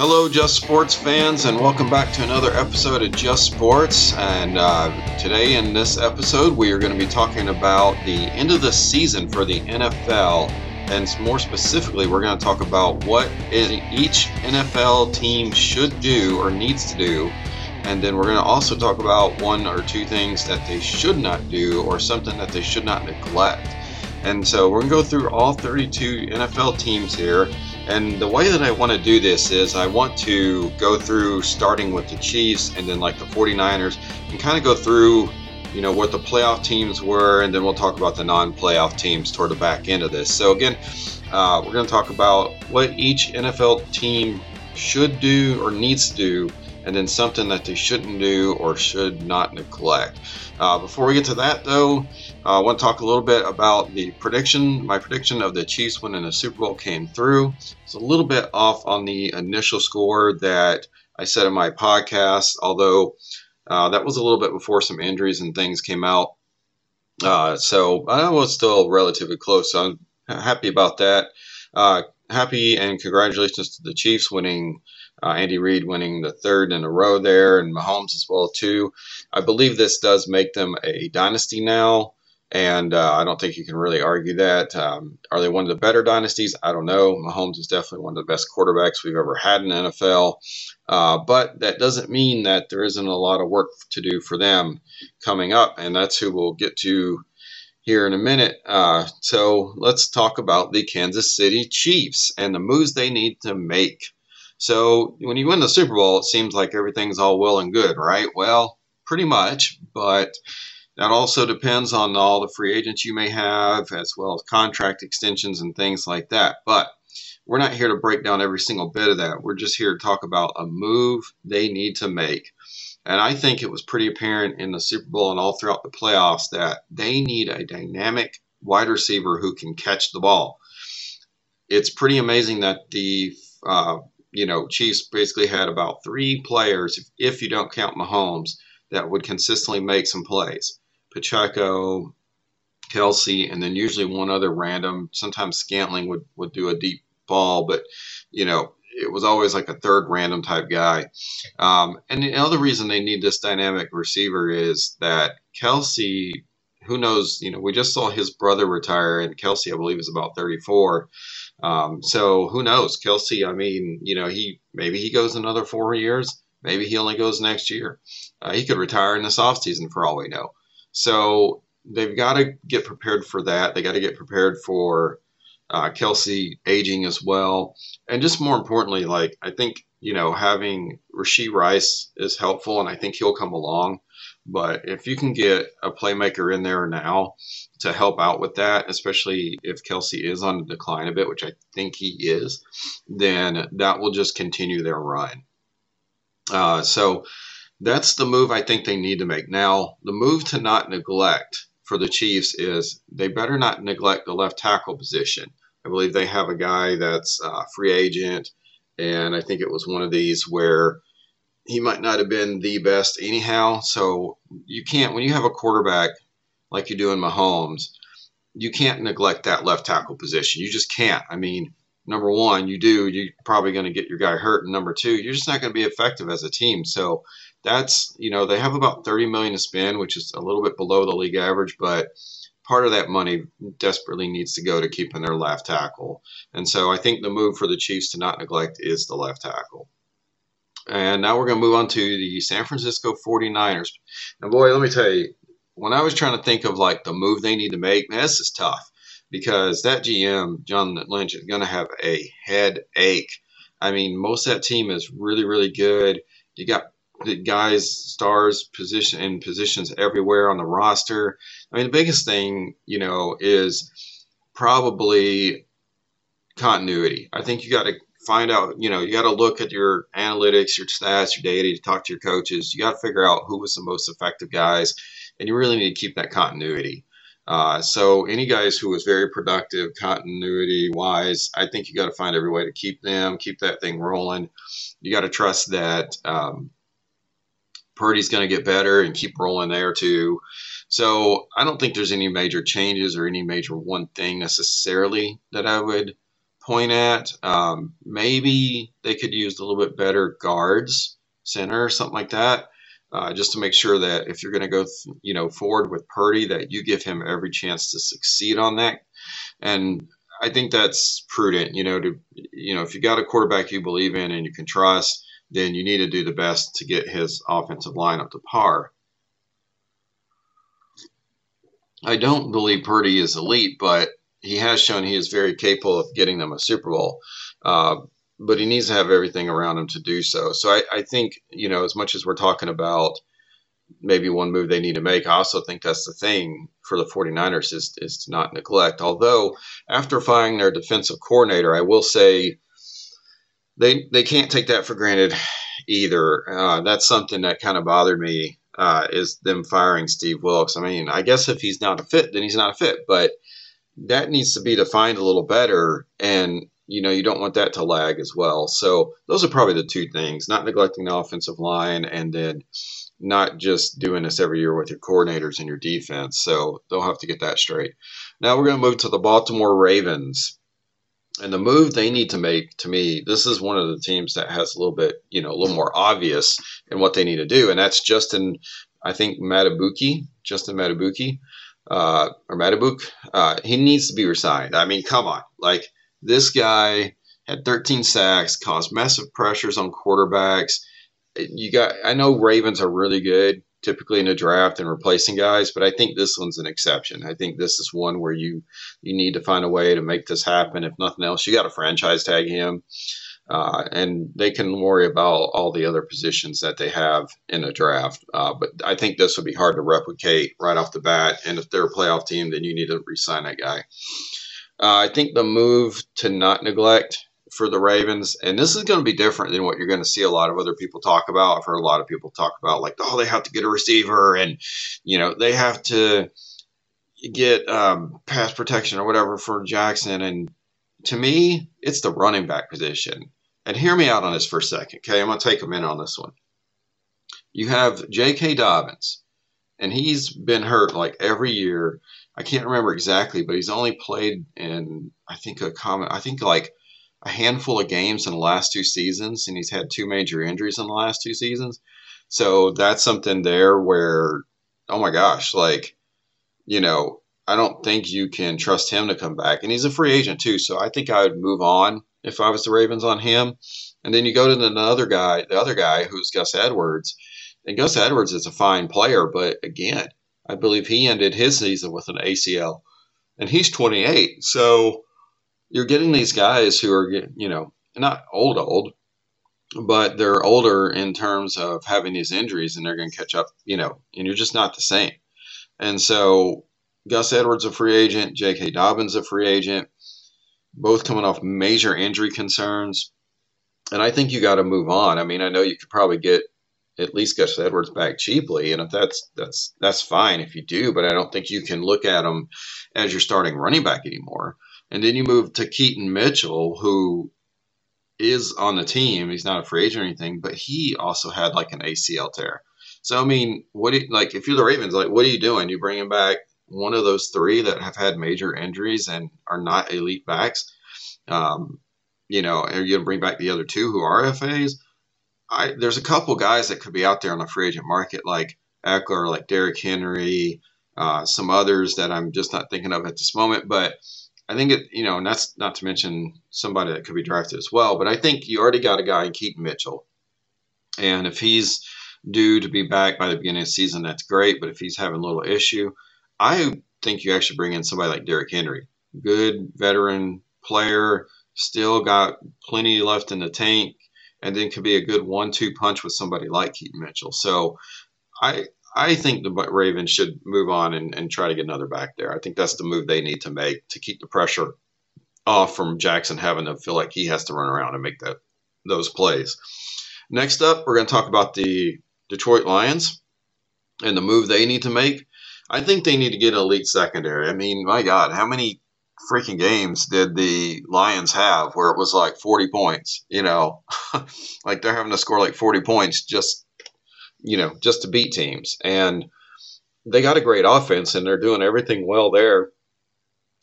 Hello, Just Sports fans, and welcome back to another episode of Just Sports. And uh, today, in this episode, we are going to be talking about the end of the season for the NFL. And more specifically, we're going to talk about what each NFL team should do or needs to do. And then we're going to also talk about one or two things that they should not do or something that they should not neglect. And so we're going to go through all 32 NFL teams here and the way that I want to do this is I want to go through starting with the Chiefs and then like the 49ers and kind of go through, you know, what the playoff teams were, and then we'll talk about the non playoff teams toward the back end of this. So, again, uh, we're going to talk about what each NFL team should do or needs to do and then something that they shouldn't do or should not neglect. Uh, before we get to that, though, uh, I want to talk a little bit about the prediction. My prediction of the Chiefs winning the Super Bowl came through. It's a little bit off on the initial score that I said in my podcast, although uh, that was a little bit before some injuries and things came out. Uh, so I was still relatively close. So I'm happy about that. Uh, happy and congratulations to the Chiefs winning uh, Andy Reid winning the third in a row there, and Mahomes as well too. I believe this does make them a dynasty now, and uh, I don't think you can really argue that. Um, are they one of the better dynasties? I don't know. Mahomes is definitely one of the best quarterbacks we've ever had in the NFL, uh, but that doesn't mean that there isn't a lot of work to do for them coming up, and that's who we'll get to here in a minute. Uh, so let's talk about the Kansas City Chiefs and the moves they need to make. So when you win the Super Bowl, it seems like everything's all well and good, right? Well, pretty much, but that also depends on all the free agents you may have, as well as contract extensions and things like that. But we're not here to break down every single bit of that. We're just here to talk about a move they need to make. And I think it was pretty apparent in the Super Bowl and all throughout the playoffs that they need a dynamic wide receiver who can catch the ball. It's pretty amazing that the uh, you know, Chiefs basically had about three players, if, if you don't count Mahomes, that would consistently make some plays. Pacheco, Kelce, and then usually one other random. Sometimes Scantling would, would do a deep ball, but, you know, it was always like a third random type guy. Um, and the other reason they need this dynamic receiver is that Kelce, who knows, you know, we just saw his brother retire, and Kelce, I believe, is about 34. Um, so who knows? Kelce? I mean, you know, he maybe he goes another four years. Maybe he only goes next year. Uh, he could retire in this offseason for all we know. So they've got to get prepared for that. They got to get prepared for uh, Kelce aging as well. And just more importantly, like, I think, you know, having Rashee Rice is helpful, and I think he'll come along. But if you can get a playmaker in there now to help out with that, especially if Kelce is on the decline a bit, which I think he is, then that will just continue their run. Uh, so that's the move I think they need to make. Now, the move to not neglect for the Chiefs is they better not neglect the left tackle position. I believe they have a guy that's a free agent, and I think it was one of these where he might not have been the best anyhow. So you can't, when you have a quarterback like you do in Mahomes, you can't neglect that left tackle position. You just can't. I mean, number one, you do, you're probably going to get your guy hurt. And number two, you're just not going to be effective as a team. So that's, you know, they have about 30 million to spend, which is a little bit below the league average, but part of that money desperately needs to go to keeping their left tackle. And so I think the move for the Chiefs to not neglect is the left tackle. And now we're going to move on to the San Francisco 49ers. And boy, let me tell you, when I was trying to think of like the move they need to make, man, this is tough because that GM, John Lynch, is going to have a headache. I mean, most of that team is really, really good. You got the guys, stars, position in positions everywhere on the roster. I mean, the biggest thing, you know, is probably continuity. I think you got to find out, you know, you got to look at your analytics, your stats, your data, you talk to your coaches. You got to figure out who was the most effective guys, and you really need to keep that continuity. Uh, so any guys who was very productive, continuity wise, I think you got to find every way to keep them, keep that thing rolling. You got to trust that um, Purdy's going to get better and keep rolling there too. So I don't think there's any major changes or any major one thing necessarily that I would point at. Um, maybe they could use a little bit better guards, center, or something like that. Uh, just to make sure that if you're going to go, th- you know, forward with Purdy, that you give him every chance to succeed on that. And I think that's prudent. You know, to you know, if you got a quarterback you believe in and you can trust, then you need to do the best to get his offensive line up to par. I don't believe Purdy is elite, but he has shown he is very capable of getting them a Super Bowl. Uh, but he needs to have everything around him to do so. So I, I, think, you know, as much as we're talking about maybe one move they need to make, I also think that's the thing for the 49ers is, is to not neglect. Although after firing their defensive coordinator, I will say they, they can't take that for granted either. Uh, that's something that kind of bothered me uh, is them firing Steve Wilks. I mean, I guess if he's not a fit, then he's not a fit, but – that needs to be defined a little better and you know you don't want that to lag as well. So those are probably the two things not neglecting the offensive line and then not just doing this every year with your coordinators and your defense. So they'll have to get that straight. Now we're going to move to the baltimore ravens. And the move they need to make to me this is one of the teams that has a little bit you know a little more obvious in what they need to do and that's justin i think Madubuike justin Madubuike uh, or Matabuk, uh, he needs to be resigned. I mean, come on. Like, this guy had 13 sacks, caused massive pressures on quarterbacks. You got, I know Ravens are really good typically in a draft and replacing guys, but I think this one's an exception. I think this is one where you you need to find a way to make this happen. If nothing else, you got to franchise tag him. Uh, and they can worry about all the other positions that they have in a draft. Uh, but I think this would be hard to replicate right off the bat. And if they're a playoff team, then you need to resign that guy. Uh, I think the move to not neglect for the Ravens, and this is going to be different than what you're going to see a lot of other people talk about. I've heard a lot of people talk about like, oh, they have to get a receiver, and you know they have to get um, pass protection or whatever for Jackson. And to me, it's the running back position. And hear me out on this for a second, okay? I'm going to take a minute on this one. You have J.K. Dobbins, and he's been hurt like every year. I can't remember exactly, but he's only played in I think a common I think like a handful of games in the last two seasons, and he's had two major injuries in the last two seasons. So that's something there where, oh my gosh, like, you know, I don't think you can trust him to come back. And he's a free agent too, so I think I would move on if I was the Ravens on him. And then you go to another guy, the other guy who's Gus Edwards. And Gus Edwards is a fine player, but again, I believe he ended his season with an ACL. And he's 28. So you're getting these guys who are, you know, not old, old, but they're older in terms of having these injuries and they're going to catch up, you know, and you're just not the same. And so Gus Edwards a free agent, J.K. Dobbins a free agent both coming off major injury concerns. And I think you got to move on. I mean, I know you could probably get at least Gus Edwards back cheaply, and if that's that's that's fine if you do, but I don't think you can look at him as your starting running back anymore. And then you move to Keaton Mitchell, who is on the team. He's not a free agent or anything, but he also had like an ACL tear. So I mean, what do you, like if you're the Ravens, like what are you doing? You bring him back one of those three that have had major injuries and are not elite backs. Um, you know, are you bring back the other two who are FAs? I, there's a couple guys that could be out there on the free agent market, like Ekeler, like Derrick Henry, uh, some others that I'm just not thinking of at this moment. But I think it, you know, and that's not to mention somebody that could be drafted as well. But I think you already got a guy in Keaton Mitchell, and if he's due to be back by the beginning of the season, that's great. But if he's having a little issue, I think you actually bring in somebody like Derrick Henry, good veteran player, still got plenty left in the tank, and then could be a good one-two punch with somebody like Keaton Mitchell. So I I think the Ravens should move on and, and try to get another back there. I think that's the move they need to make to keep the pressure off from Jackson having to feel like he has to run around and make that those plays. Next up, we're going to talk about the Detroit Lions and the move they need to make. I think they need to get an elite secondary. I mean, my God, how many freaking games did the Lions have where it was like 40 points? You know, like they're having to score like 40 points just, you know, just to beat teams. And they got a great offense and they're doing everything well there.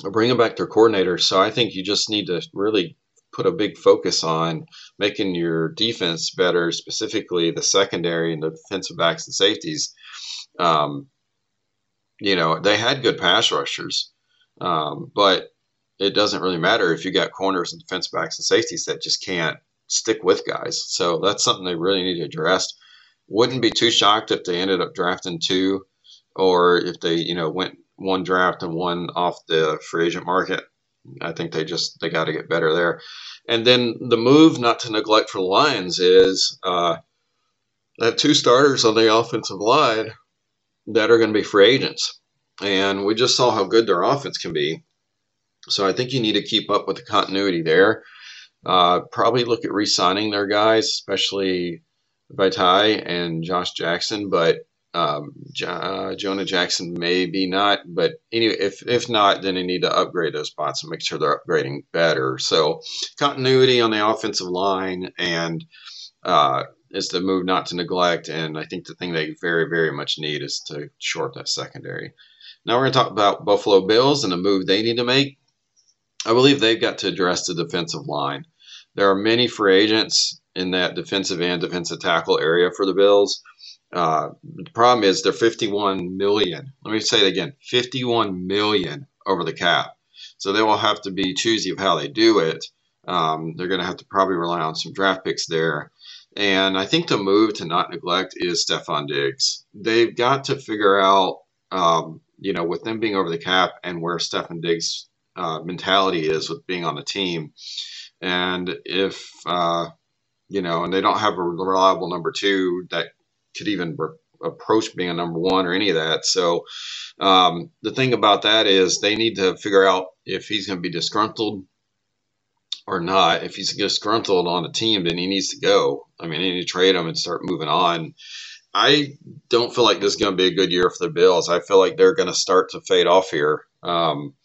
bringing back their coordinator. So I think you just need to really put a big focus on making your defense better, specifically the secondary and the defensive backs and safeties. Um, you know, they had good pass rushers, um, but it doesn't really matter if you got corners and defense backs and safeties that just can't stick with guys. So that's something they really need to address. Wouldn't be too shocked if they ended up drafting two, or if they, you know, went one draft and one off the free agent market. I think they just they got to get better there. And then the move not to neglect for the Lions is uh, they have two starters on the offensive line that are going to be free agents, and we just saw how good their offense can be. So I think you need to keep up with the continuity there. Uh, probably look at re-signing their guys, especially Vaitai and Josh Jackson, but um, Jonah Jackson maybe not, but anyway, if if not, then they need to upgrade those spots and make sure they're upgrading better. So continuity on the offensive line and uh, is the move not to neglect. And I think the thing they very very much need is to short that secondary. Now we're going to talk about Buffalo Bills and the move they need to make. I believe they've got to address the defensive line. There are many free agents in that defensive and defensive tackle area for the Bills. Uh, the problem is they're 51 million. Let me say it again 51 million over the cap. So they will have to be choosy of how they do it. Um, they're going to have to probably rely on some draft picks there. And I think the move to not neglect is Stefon Diggs. They've got to figure out, um, you know, with them being over the cap and where Stefon Diggs' uh, mentality is with being on the team. And if, uh, you know, and they don't have a reliable number two that could even re- approach being a number one or any of that. So um, the thing about that is they need to figure out if he's going to be disgruntled or not. If he's disgruntled on a team, then he needs to go. I mean, they need to trade him and start moving on. I don't feel like this is going to be a good year for the Bills. I feel like they're going to start to fade off here. Um,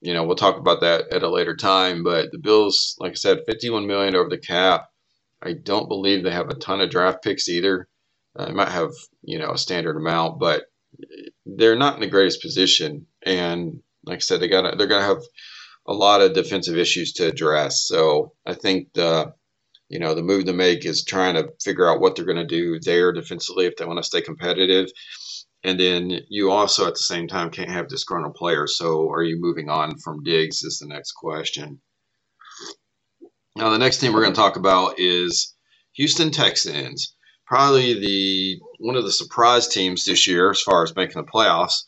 you know, we'll talk about that at a later time. But the Bills, like I said, 51 million over the cap. I don't believe they have a ton of draft picks either. Uh, they might have, you know, a standard amount, but they're not in the greatest position. And like I said, they got they're going to have a lot of defensive issues to address. So I think the you know the move to make is trying to figure out what they're going to do there defensively if they want to stay competitive. And then you also at the same time can't have disgruntled players. So are you moving on from Diggs is the next question. Now the next team we're going to talk about is Houston Texans probably the one of the surprise teams this year as far as making the playoffs.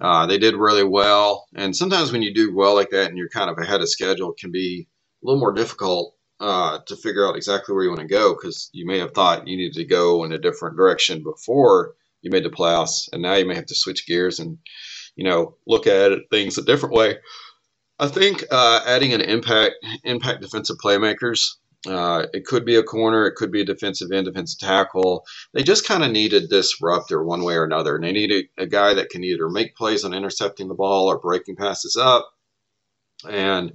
Uh, they did really well, and sometimes when you do well like that and you're kind of ahead of schedule, it can be a little more difficult uh, to figure out exactly where you want to go because you may have thought you needed to go in a different direction before you made the playoffs, and now you may have to switch gears and you know look at things a different way. I think uh, adding an impact impact defensive playmakers uh, it could be a corner, it could be a defensive end, defensive tackle. They just kind of need a disruptor one way or another. And they need a, a, guy that can either make plays on intercepting the ball or breaking passes up. And,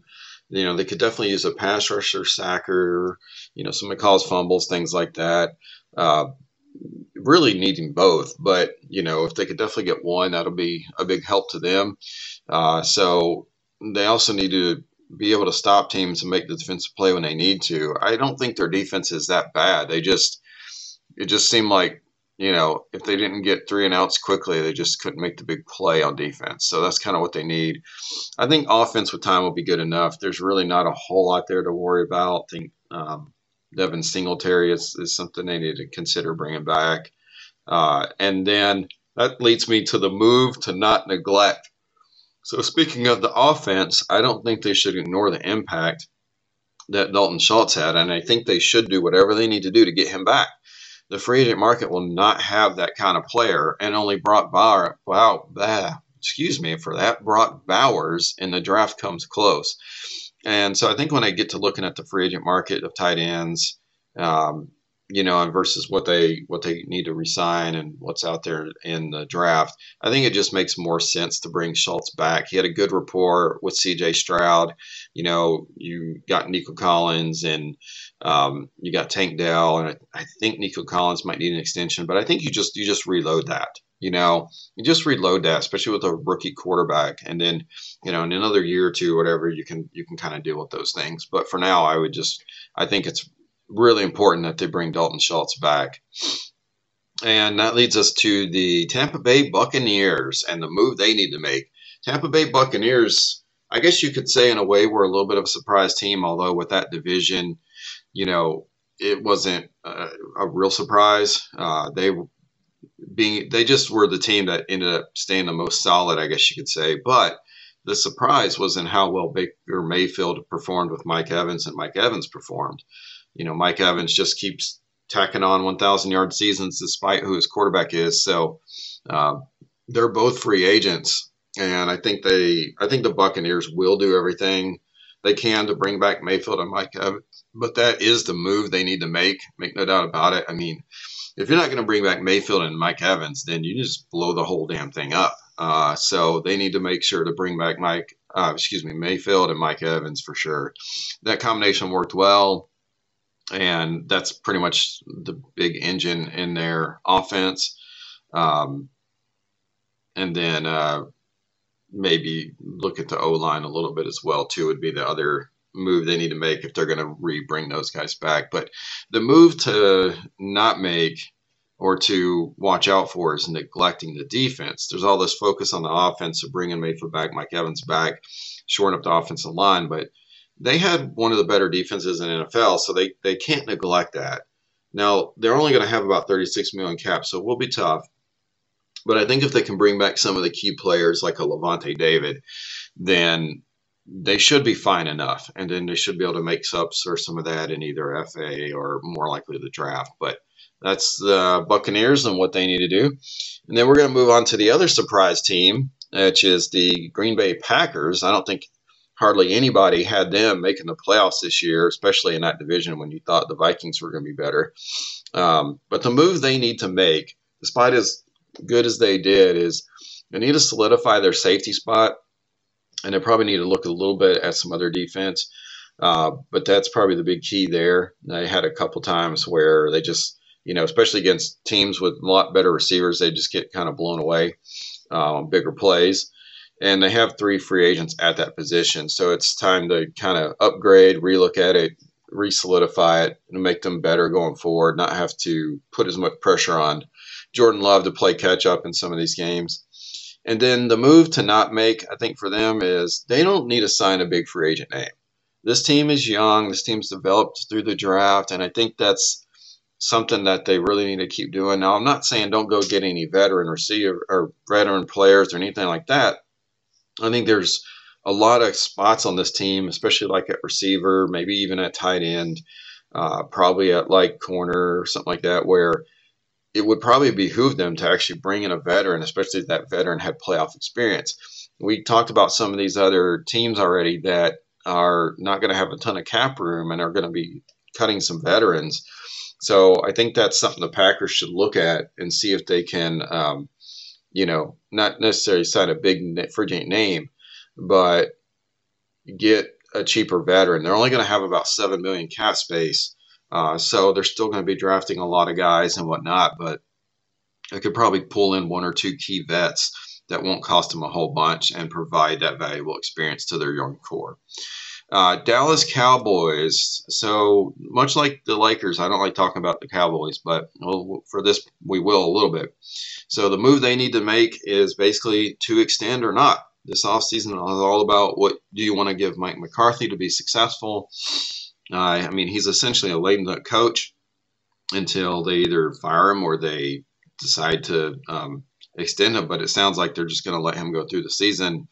you know, they could definitely use a pass rusher, sacker, you know, somebody calls fumbles, things like that. Uh, really needing both. But, you know, if they could definitely get one, that'll be a big help to them. Uh, so they also need to be able to stop teams and make the defensive play when they need to. I don't think their defense is that bad. They just it just seemed like you know if they didn't get three and outs quickly, they just couldn't make the big play on defense. So that's kind of what they need. I think offense with time will be good enough. There's really not a whole lot there to worry about. I think um, Devin Singletary is, is something they need to consider bringing back. Uh, and then that leads me to the move to not neglect so speaking of the offense, I don't think they should ignore the impact that Dalton Schultz had, and I think they should do whatever they need to do to get him back. The free agent market will not have that kind of player, and only Brock Bauer, wow, bah, excuse me for that, Brock Bowers in the draft comes close. And so I think when I get to looking at the free agent market of tight ends, um, you know, and versus what they what they need to resign and what's out there in the draft. I think it just makes more sense to bring Schultz back. He had a good rapport with C.J. Stroud. You know, you got Nico Collins and um, you got Tank Dell, and I, I, think Nico Collins might need an extension, but I think you just you just reload that. You know, you just reload that, especially with a rookie quarterback, and then you know in another year or two, whatever, you can you can kind of deal with those things. But for now, I would just I think it's really important that they bring Dalton Schultz back. And that leads us to the Tampa Bay Buccaneers and the move they need to make. Tampa Bay Buccaneers, I guess you could say in a way, were a little bit of a surprise team, although with that division, you know, it wasn't a, a real surprise. Uh, they being they just were the team that ended up staying the most solid, I guess you could say. But the surprise was in how well Baker Mayfield performed with Mike Evans and Mike Evans performed. You know, Mike Evans just keeps tacking on 1,000 yard seasons despite who his quarterback is. So uh, they're both free agents, and I think they, I think the Buccaneers will do everything they can to bring back Mayfield and Mike Evans. But that is the move they need to make. Make no doubt about it. I mean, if you're not going to bring back Mayfield and Mike Evans, then you just blow the whole damn thing up. Uh, so they need to make sure to bring back Mike, uh, excuse me, Mayfield and Mike Evans for sure. That combination worked well and that's pretty much the big engine in their offense. Um, and then uh, maybe look at the O line a little bit as well too. Would be the other move they need to make if they're going to re-bring those guys back. But the move to not make or to watch out for is neglecting the defense. There's all this focus on the offense of bringing Mayfield back, Mike Evans back, shoring up the offensive line, but they had one of the better defenses in NFL, so they, they can't neglect that. Now, they're only going to have about 36 million cap, so it will be tough. But I think if they can bring back some of the key players like a Lavonte David, then they should be fine enough. And then they should be able to make subs or some of that in either FA or more likely the draft. But that's the Buccaneers and what they need to do. And then we're going to move on to the other surprise team, which is the Green Bay Packers. I don't think hardly anybody had them making the playoffs this year, especially in that division when you thought the Vikings were going to be better. Um, but the move they need to make, despite as good as they did, is they need to solidify their safety spot, and they probably need to look a little bit at some other defense. Uh, but that's probably the big key there. They had a couple times where they just, you know, especially against teams with a lot better receivers, they just get kind of blown away uh, bigger plays and they have three free agents at that position. So it's time to kind of upgrade, relook at it, re-solidify it, and make them better going forward. Not have to put as much pressure on Jordan Love to play catch up in some of these games. And then the move to not make, I think, for them is they don't need to sign a big free agent name. This team is young. This team's developed through the draft, and I think that's something that they really need to keep doing. Now, I'm not saying don't go get any veteran receiver or veteran players or anything like that I think there's a lot of spots on this team, especially like at receiver, maybe even at tight end, uh, probably at like corner or something like that, where it would probably behoove them to actually bring in a veteran, especially if that veteran had playoff experience. We talked about some of these other teams already that are not going to have a ton of cap room and are going to be cutting some veterans. So I think that's something the Packers should look at and see if they can um, you know, not necessarily sign a big agent name, but get a cheaper veteran. They're only going to have about seven million cap space, uh, so they're still going to be drafting a lot of guys and whatnot. But I could probably pull in one or two key vets that won't cost them a whole bunch and provide that valuable experience to their young core. Uh, Dallas Cowboys. So much like the Lakers, I don't like talking about the Cowboys, but well, for this we will a little bit. So the move they need to make is basically to extend or not. This offseason is all about what do you want to give Mike McCarthy to be successful. Uh, I mean, he's essentially a lame duck coach until they either fire him or they decide to um, extend him. But it sounds like they're just going to let him go through the season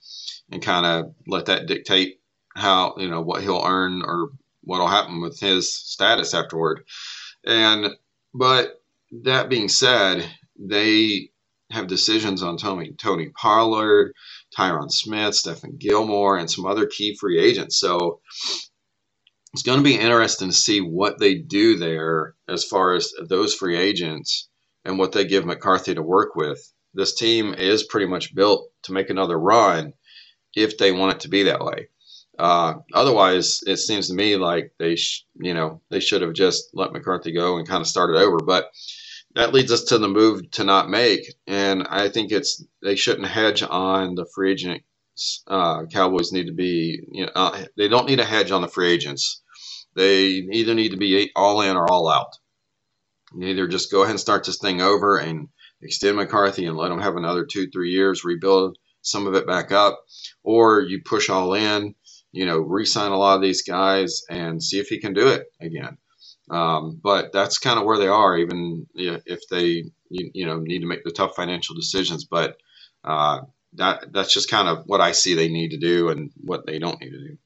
and kind of let that dictate how you know what he'll earn or what'll happen with his status afterward. And but that being said, they have decisions on Tony Tony Pollard, Tyron Smith, Stephon Gilmore, and some other key free agents. So it's going to be interesting to see what they do there as far as those free agents and what they give McCarthy to work with. This team is pretty much built to make another run if they want it to be that way. Uh, otherwise, it seems to me like they, sh- you know, they should have just let McCarthy go and kind of started over. But that leads us to the move to not make, and I think it's they shouldn't hedge on the free agent. Uh, Cowboys need to be, you know, uh, they don't need a hedge on the free agents. They either need to be all in or all out. Either just go ahead and start this thing over and extend McCarthy and let him have another two, three years, rebuild some of it back up, or you push all in, you know, re-sign a lot of these guys and see if he can do it again. Um, but that's kind of where they are, even if they you, you, know need to make the tough financial decisions. But uh, that that's just kind of what I see they need to do and what they don't need to do.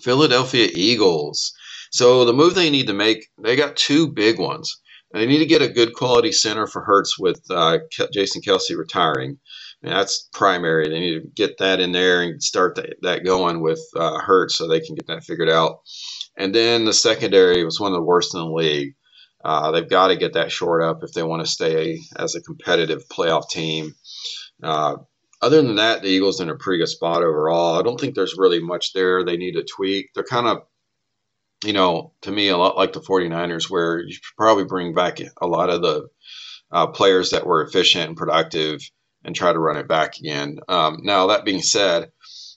Philadelphia Eagles. So the move they need to make, they got two big ones. They need to get a good quality center for Hurts with uh, Jason Kelce retiring. And that's primary. They need to get that in there and start that, that going with uh, Hurts so they can get that figured out. And then the secondary was one of the worst in the league. Uh, they've got to get that short up if they want to stay as a competitive playoff team. Uh, other than that, the Eagles in a pretty good spot overall. I don't think there's really much there they need to tweak. They're kind of, you know, to me, a lot like the 49ers, where you should probably bring back a lot of the uh, players that were efficient and productive and try to run it back again. Um, now, that being said,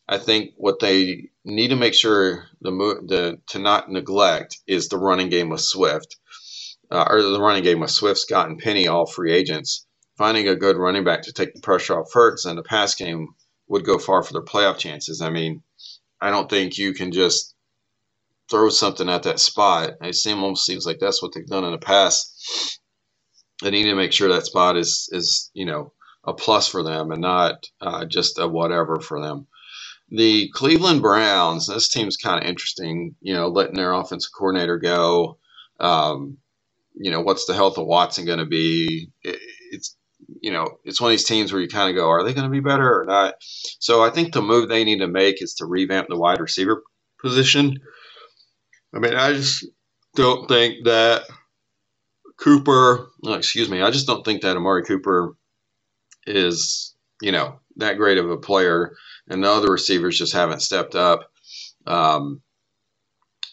I think what they need to make sure the, the to not neglect is the running game with Swift, uh, or the running game with Swift, Scott, and Penny, all free agents. Finding a good running back to take the pressure off Hurts and the pass game would go far for their playoff chances. I mean, I don't think you can just throw something at that spot. It seems almost seems like that's what they've done in the past. They need to make sure that spot is is you know a plus for them and not uh, just a whatever for them. The Cleveland Browns, this team's kind of interesting, you know, letting their offensive coordinator go. Um, you know, what's the health of Watson going to be? It, it's, you know, it's one of these teams where you kind of go, are they going to be better or not? So I think the move they need to make is to revamp the wide receiver position. I mean, I just don't think that Cooper, excuse me, I just don't think that Amari Cooper is, you know, that great of a player and the other receivers just haven't stepped up. Um,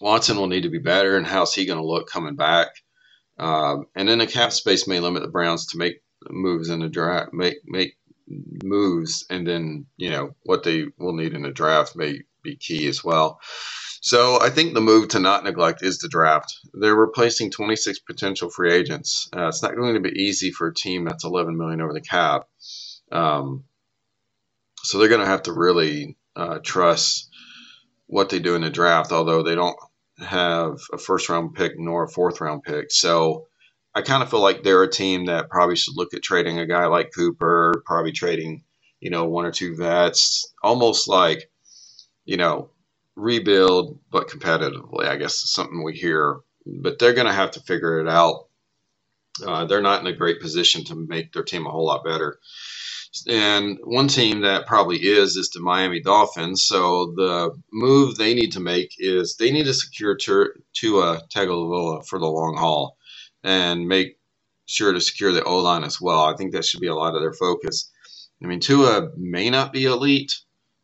Watson will need to be better, and how's he going to look coming back? Um, and then the cap space may limit the Browns to make moves in the draft, make make moves, and then you know what they will need in the draft may be key as well. So I think the move to not neglect is the draft. They're replacing 26 potential free agents. Uh, it's not going to be easy for a team that's 11 million over the cap. Um, so they're going to have to really uh, trust what they do in the draft, although they don't have a first round pick nor a fourth round pick. So I kind of feel like they're a team that probably should look at trading a guy like Cooper, probably trading, you know, one or two vets, almost like, you know, rebuild, but competitively, I guess is something we hear. But they're going to have to figure it out. Uh, they're not in a great position to make their team a whole lot better. And one team that probably is is the Miami Dolphins. So the move they need to make is they need to secure Tua Tagovailoa for the long haul and make sure to secure the O line as well. I think that should be a lot of their focus. I mean, Tua may not be elite.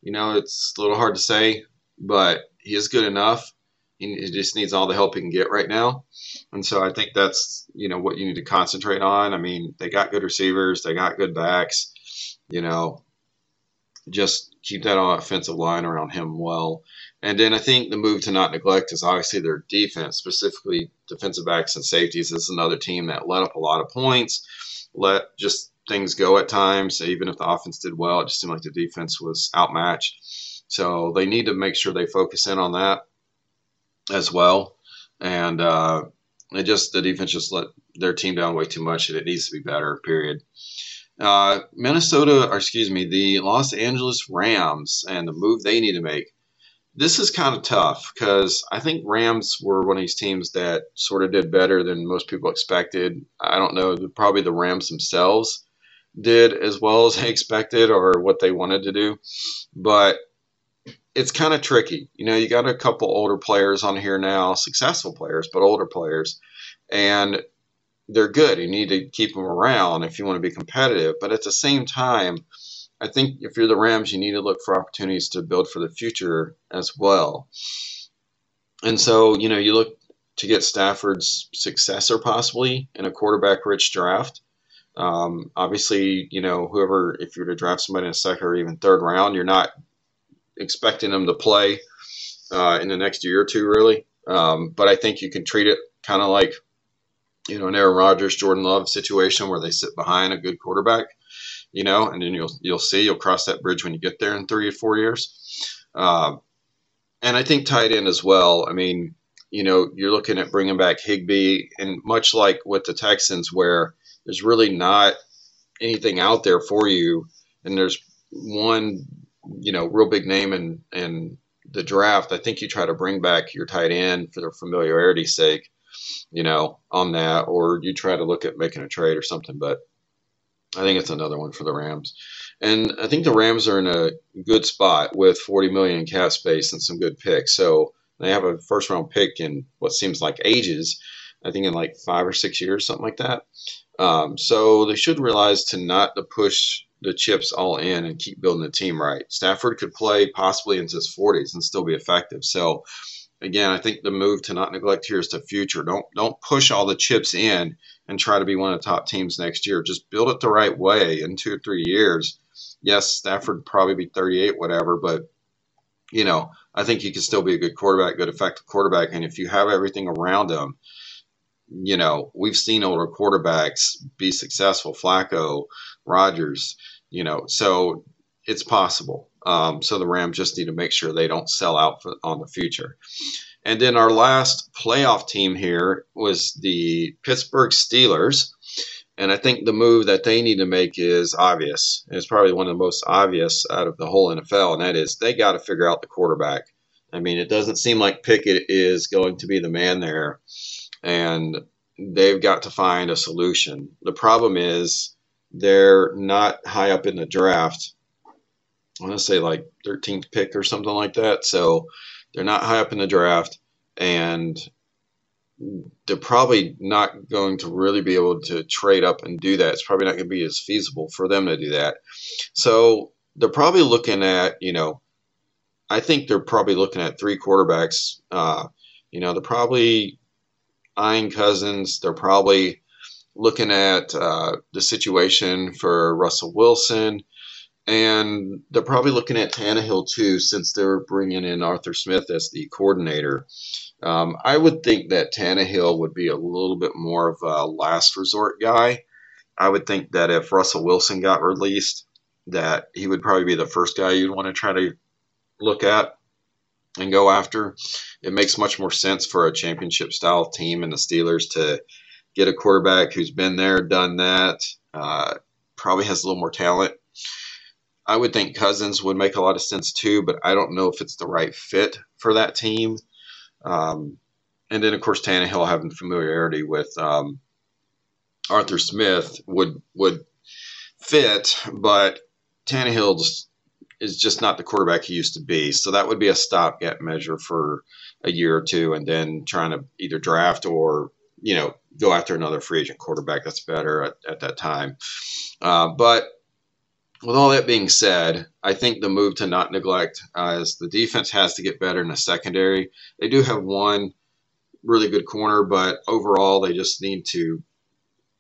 You know, it's a little hard to say, but he is good enough. He just needs all the help he can get right now. And so I think that's, you know, what you need to concentrate on. I mean, they got good receivers, they got good backs you know, just keep that offensive line around him well. And then I think the move to not neglect is obviously their defense, specifically defensive backs and safeties. This is another team that let up a lot of points, let just things go at times. Even if the offense did well, it just seemed like the defense was outmatched. So they need to make sure they focus in on that as well. And uh, it just the defense just let their team down way too much, and it needs to be better. Period. Uh, Minnesota, or excuse me, the Los Angeles Rams and the move they need to make. This is kind of tough because I think Rams were one of these teams that sort of did better than most people expected. I don't know, probably the Rams themselves did as well as they expected or what they wanted to do. But it's kind of tricky. You know, you got a couple older players on here now, successful players, but older players. And they're good. You need to keep them around if you want to be competitive. But at the same time, I think if you're the Rams, you need to look for opportunities to build for the future as well. And so, you know, you look to get Stafford's successor possibly in a quarterback rich draft. Um, obviously, you know, whoever, if you were to draft somebody in a second or even third round, you're not expecting them to play uh, in the next year or two, really. Um, but I think you can treat it kind of like, you know, an Aaron Rodgers, Jordan Love situation where they sit behind a good quarterback, you know, and then you'll you'll see you'll cross that bridge when you get there in three or four years. Uh, and I think tight end as well. I mean, you know, you're looking at bringing back Higbee, and much like with the Texans, where there's really not anything out there for you, and there's one, you know, real big name in in the draft. I think you try to bring back your tight end for the familiarity's sake, you know, on that, or you try to look at making a trade or something. But I think it's another one for the Rams. And I think the Rams are in a good spot with 40 million in cap space and some good picks. So they have a first round pick in what seems like ages. I think in like five or six years, something like that. Um, so they should realize to not to push the chips all in and keep building the team right. Stafford could play possibly into his 40s and still be effective. So again, I think the move to not neglect here is the future. Don't don't push all the chips in and try to be one of the top teams next year. Just build it the right way in two or three years yes, Stafford probably be 38, whatever, but you know, I think he can still be a good quarterback, good effective quarterback. And if you have everything around him, you know, we've seen older quarterbacks be successful, Flacco, Rodgers, you know, so it's possible. Um, so the Rams just need to make sure they don't sell out for, on the future. And then our last playoff team here was the Pittsburgh Steelers. And I think the move that they need to make is obvious. It's probably one of the most obvious out of the whole NFL, and that is they got to figure out the quarterback. I mean, it doesn't seem like Pickett is going to be the man there, and they've got to find a solution. The problem is they're not high up in the draft. I want to say like 13th pick or something like that. So they're not high up in the draft, and they're probably not going to really be able to trade up and do that. It's probably not going to be as feasible for them to do that. So they're probably looking at, you know, I think they're probably looking at three quarterbacks. Uh, you know, they're probably eyeing Cousins. They're probably looking at uh, the situation for Russell Wilson. And they're probably looking at Tannehill too, since they're bringing in Arthur Smith as the coordinator. Um, I would think that Tannehill would be a little bit more of a last resort guy. I would think that if Russell Wilson got released, that he would probably be the first guy you'd want to try to look at and go after. It makes much more sense for a championship style team and the Steelers to get a quarterback who's been there, done that, uh, probably has a little more talent. I would think Cousins would make a lot of sense too, but I don't know if it's the right fit for that team. Um, and then, of course, Tannehill having familiarity with um, Arthur Smith would would fit, but Tannehill is just not the quarterback he used to be. So that would be a stopgap measure for a year or two, and then trying to either draft or you know go after another free agent quarterback that's better at, at that time. Uh, but with all that being said, I think the move to not neglect uh, is the defense has to get better in the secondary. They do have one really good corner, but overall they just need to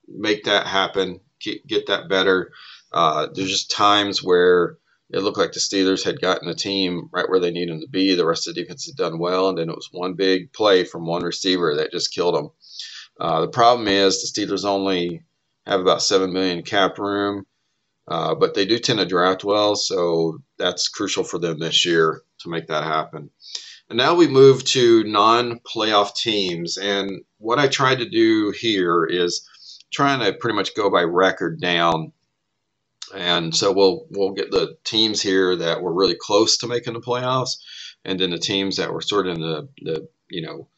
make that happen, get that better. Uh, there's just times where it looked like the Steelers had gotten the team right where they needed them to be. The rest of the defense had done well, and then it was one big play from one receiver that just killed them. Uh, the problem is the Steelers only have about seven million cap room. Uh, but they do tend to draft well, so that's crucial for them this year to make that happen. And now we move to non playoff teams. And what I tried to do here is trying to pretty much go by record down. And so we'll we'll get the teams here that were really close to making the playoffs, and then the teams that were sort of in the, the you know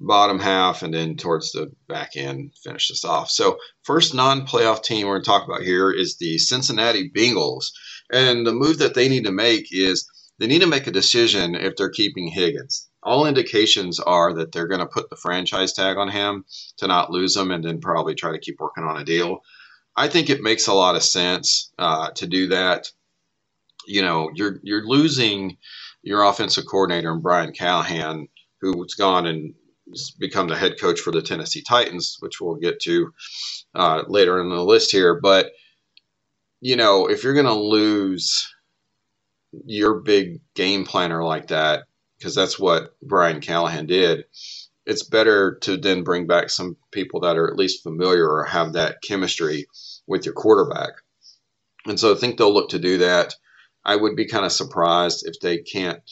bottom half and then towards the back end finish this off. So first non-playoff team we're going to talk about here is the Cincinnati Bengals. And the move that they need to make is they need to make a decision if they're keeping Higgins. All indications are that they're going to put the franchise tag on him to not lose him and then probably try to keep working on a deal. I think it makes a lot of sense uh, to do that. You know, you're you're losing your offensive coordinator and Brian Callahan, who's gone and become the head coach for the Tennessee Titans, which we'll get to uh, later in the list here. But you know, if you're going to lose your big game planner like that, because that's what Brian Callahan did, it's better to then bring back some people that are at least familiar or have that chemistry with your quarterback. And so I think they'll look to do that. I would be kind of surprised if they can't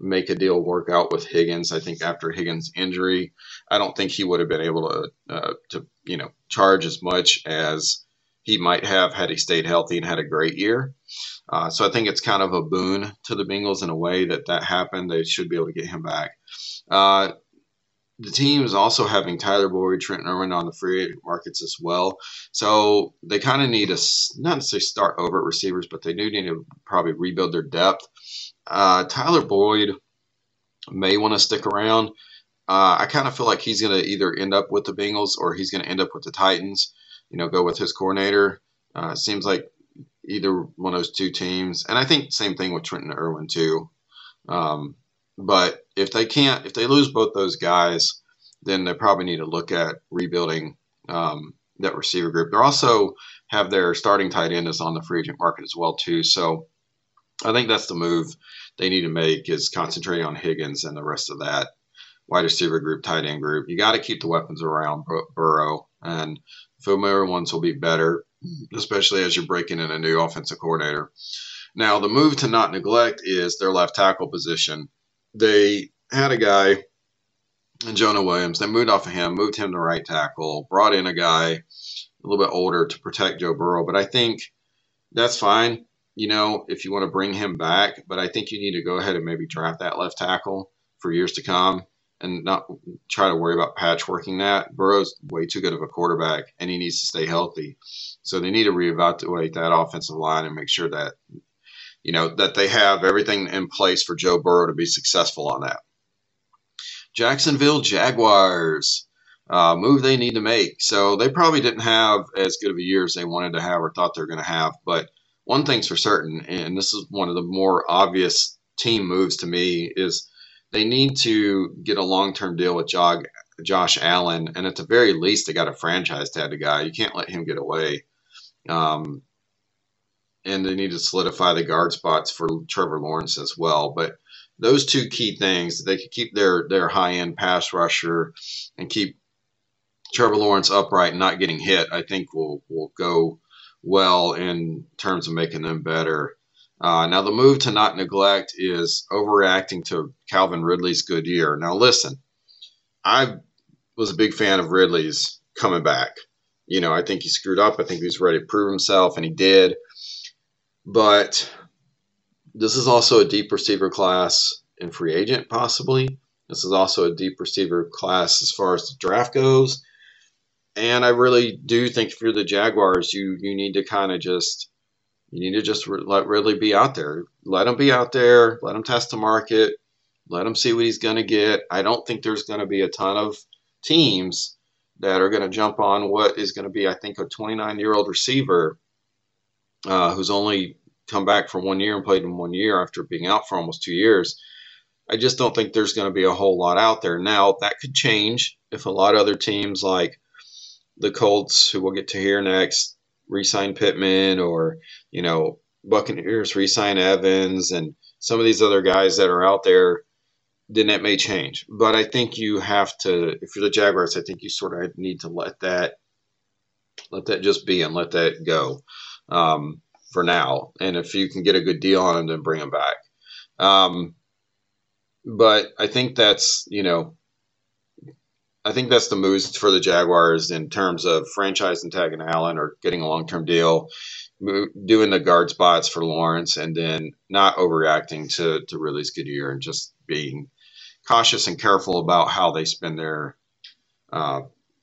make a deal work out with Higgins. I think after Higgins' injury, I don't think he would have been able to uh, to you know charge as much as he might have had he stayed healthy and had a great year. Uh, so I think it's kind of a boon to the Bengals in a way that that happened. They should be able to get him back. Uh, the team is also having Tyler Boyd, Trent Irwin on the free markets as well. So they kind of need to not necessarily start over at receivers, but they do need to probably rebuild their depth. Uh, Tyler Boyd may want to stick around. Uh, I kind of feel like he's going to either end up with the Bengals or he's going to end up with the Titans. You know, go with his coordinator. Uh, seems like either one of those two teams, and I think same thing with Trenton Irwin too. Um, but if they can't, if they lose both those guys, then they probably need to look at rebuilding um, that receiver group. They also have their starting tight end is on the free agent market as well too. So I think that's the move they need to make is concentrating on Higgins and the rest of that wide receiver group, tight end group. You got to keep the weapons around Burrow, and familiar ones will be better, especially as you're breaking in a new offensive coordinator. Now, the move to not neglect is their left tackle position. They had a guy, in Jonah Williams. They moved off of him, moved him to right tackle, brought in a guy a little bit older to protect Joe Burrow. But I think that's fine you know, if you want to bring him back. But I think you need to go ahead and maybe draft that left tackle for years to come and not try to worry about patchworking that. Burrow's way too good of a quarterback and he needs to stay healthy. So they need to reevaluate that offensive line and make sure that, you know, that they have everything in place for Joe Burrow to be successful on that. Jacksonville Jaguars. Uh, move they need to make. So they probably didn't have as good of a year as they wanted to have or thought they were going to have, but one thing's for certain, and this is one of the more obvious team moves to me, is they need to get a long term deal with Jog, Josh Allen, and at the very least, they got a franchise tag the guy. You can't let him get away. Um, and they need to solidify the guard spots for Trevor Lawrence as well. But those two key things, they could keep their their high end pass rusher and keep Trevor Lawrence upright and not getting hit. I think will will go well in terms of making them better. Uh, now, the move to not neglect is overreacting to Calvin Ridley's good year. Now, listen, I was a big fan of Ridley's coming back. You know, I think he screwed up. I think he was ready to prove himself, and he did. But this is also a deep receiver class in free agent, possibly. This is also a deep receiver class as far as the draft goes. And I really do think if you're the Jaguars, you you need to kind of just you need to just re- let Ridley be out there. Let him be out there. Let him test the market. Let him see what he's going to get. I don't think there's going to be a ton of teams that are going to jump on what is going to be, I think, a 29 year old receiver uh, who's only come back for one year and played in one year after being out for almost two years. I just don't think there's going to be a whole lot out there. Now, that could change if a lot of other teams like the Colts, who we'll get to here next, resign Pittman, or you know Buccaneers resign Evans, and some of these other guys that are out there, then it may change. But I think you have to, if you're the Jaguars, I think you sort of need to let that let that just be and let that go um, for now. And if you can get a good deal on him, then bring him back. Um, but I think that's you know I think that's the moves for the Jaguars in terms of franchise and tagging Allen or getting a long term deal, doing the guard spots for Lawrence, and then not overreacting to, to Ridley's good year and just being cautious and careful about how they spend their uh,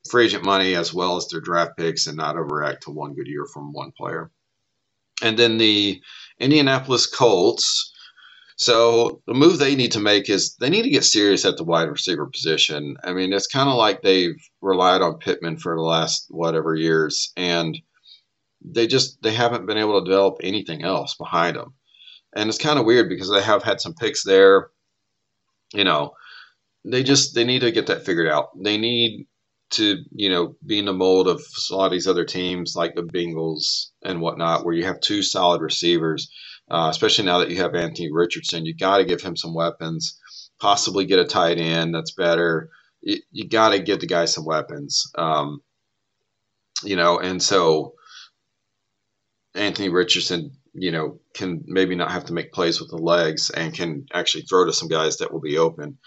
free agent money as well as their draft picks and not overreact to one good year from one player. And then the Indianapolis Colts so the move they need to make is they need to get serious at the wide receiver position. I mean, it's kind of like they've relied on Pittman for the last whatever years, and they just they haven't been able to develop anything else behind them. And it's kind of weird because they have had some picks there. You know, they just they need to get that figured out. They need to you know be in the mold of a lot of these other teams like the Bengals and whatnot, where you have two solid receivers. Uh, especially now that you have Anthony Richardson, you got to give him some weapons. Possibly get a tight end that's better. You, you got to give the guy some weapons. Um, you know, and so Anthony Richardson, you know, can maybe not have to make plays with the legs and can actually throw to some guys that will be open.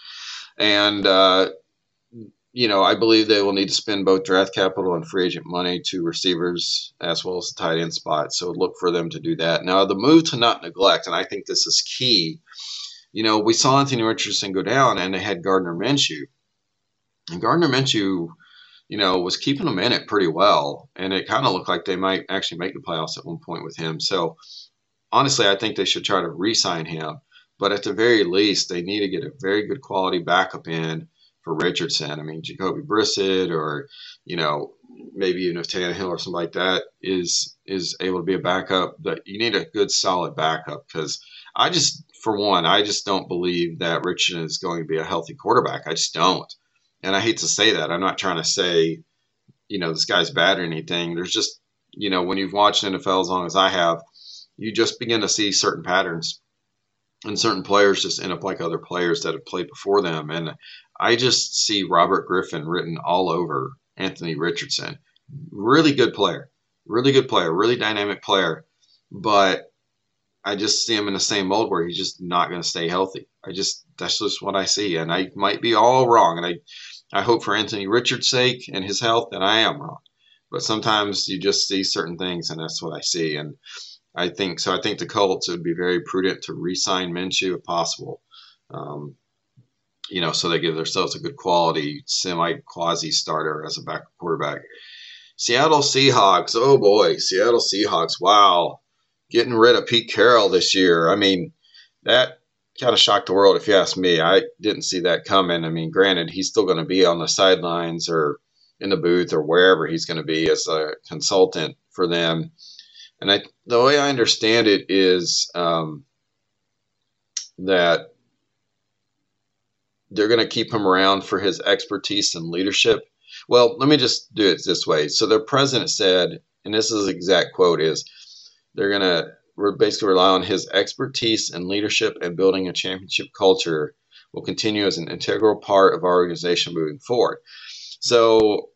And uh, you know, I believe they will need to spend both draft capital and free agent money to receivers as well as the tight end spot. So look for them to do that. Now, the move to not neglect, and I think this is key. You know, we saw Anthony Richardson go down, and they had Gardner Minshew, and Gardner Minshew, you know, was keeping them in it pretty well, and it kind of looked like they might actually make the playoffs at one point with him. So honestly, I think they should try to re-sign him. But at the very least, they need to get a very good quality backup in for Richardson. I mean, Jacoby Brissett or, you know, maybe even if Tannehill or something like that is is able to be a backup, but you need a good solid backup because I just, for one, I just don't believe that Richardson is going to be a healthy quarterback. I just don't, and I hate to say that. I'm not trying to say, you know, this guy's bad or anything. There's just, you know, when you've watched NFL as long as I have, you just begin to see certain patterns and certain players just end up like other players that have played before them. And I just see Robert Griffin written all over Anthony Richardson. Really good player, really good player, really dynamic player, but I just see him in the same mold where he's just not going to stay healthy. I just that's just what I see, and I might be all wrong, and I I hope for Anthony Richards' sake and his health that I am wrong. But sometimes you just see certain things, and that's what I see, and I think so. I think the Colts would be very prudent to re-sign Minshew if possible. Um, you know, so they give themselves a good quality semi quasi starter as a backup quarterback. Seattle Seahawks, oh boy, Seattle Seahawks, wow, getting rid of Pete Carroll this year. I mean, that kind of shocked the world if you ask me. I didn't see that coming. I mean, granted, he's still going to be on the sidelines or in the booth or wherever he's going to be as a consultant for them. And I, the way I understand it is um, that they're going to keep him around for his expertise and leadership. Well, let me just do it this way. So their president said, and this is exact quote is they're going to we're basically rely on his expertise and leadership and building a championship culture will continue as an integral part of our organization moving forward. So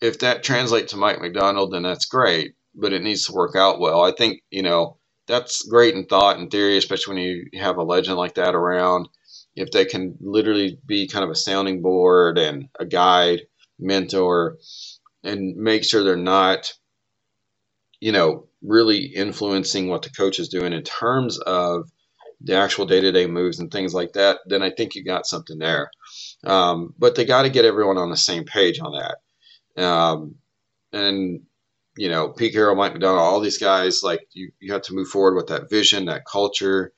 if that translates to Mike Macdonald, then that's great, but it needs to work out well. I think, you know, that's great in thought and theory, especially when you have a legend like that around if they can literally be kind of a sounding board and a guide, mentor, and make sure they're not, you know, really influencing what the coach is doing in terms of the actual day to day moves and things like that, then I think you got something there. Um, but they got to get everyone on the same page on that. Um, and, you know, Pete Carroll, Mike Macdonald, all these guys, like you, you have to move forward with that vision, that culture,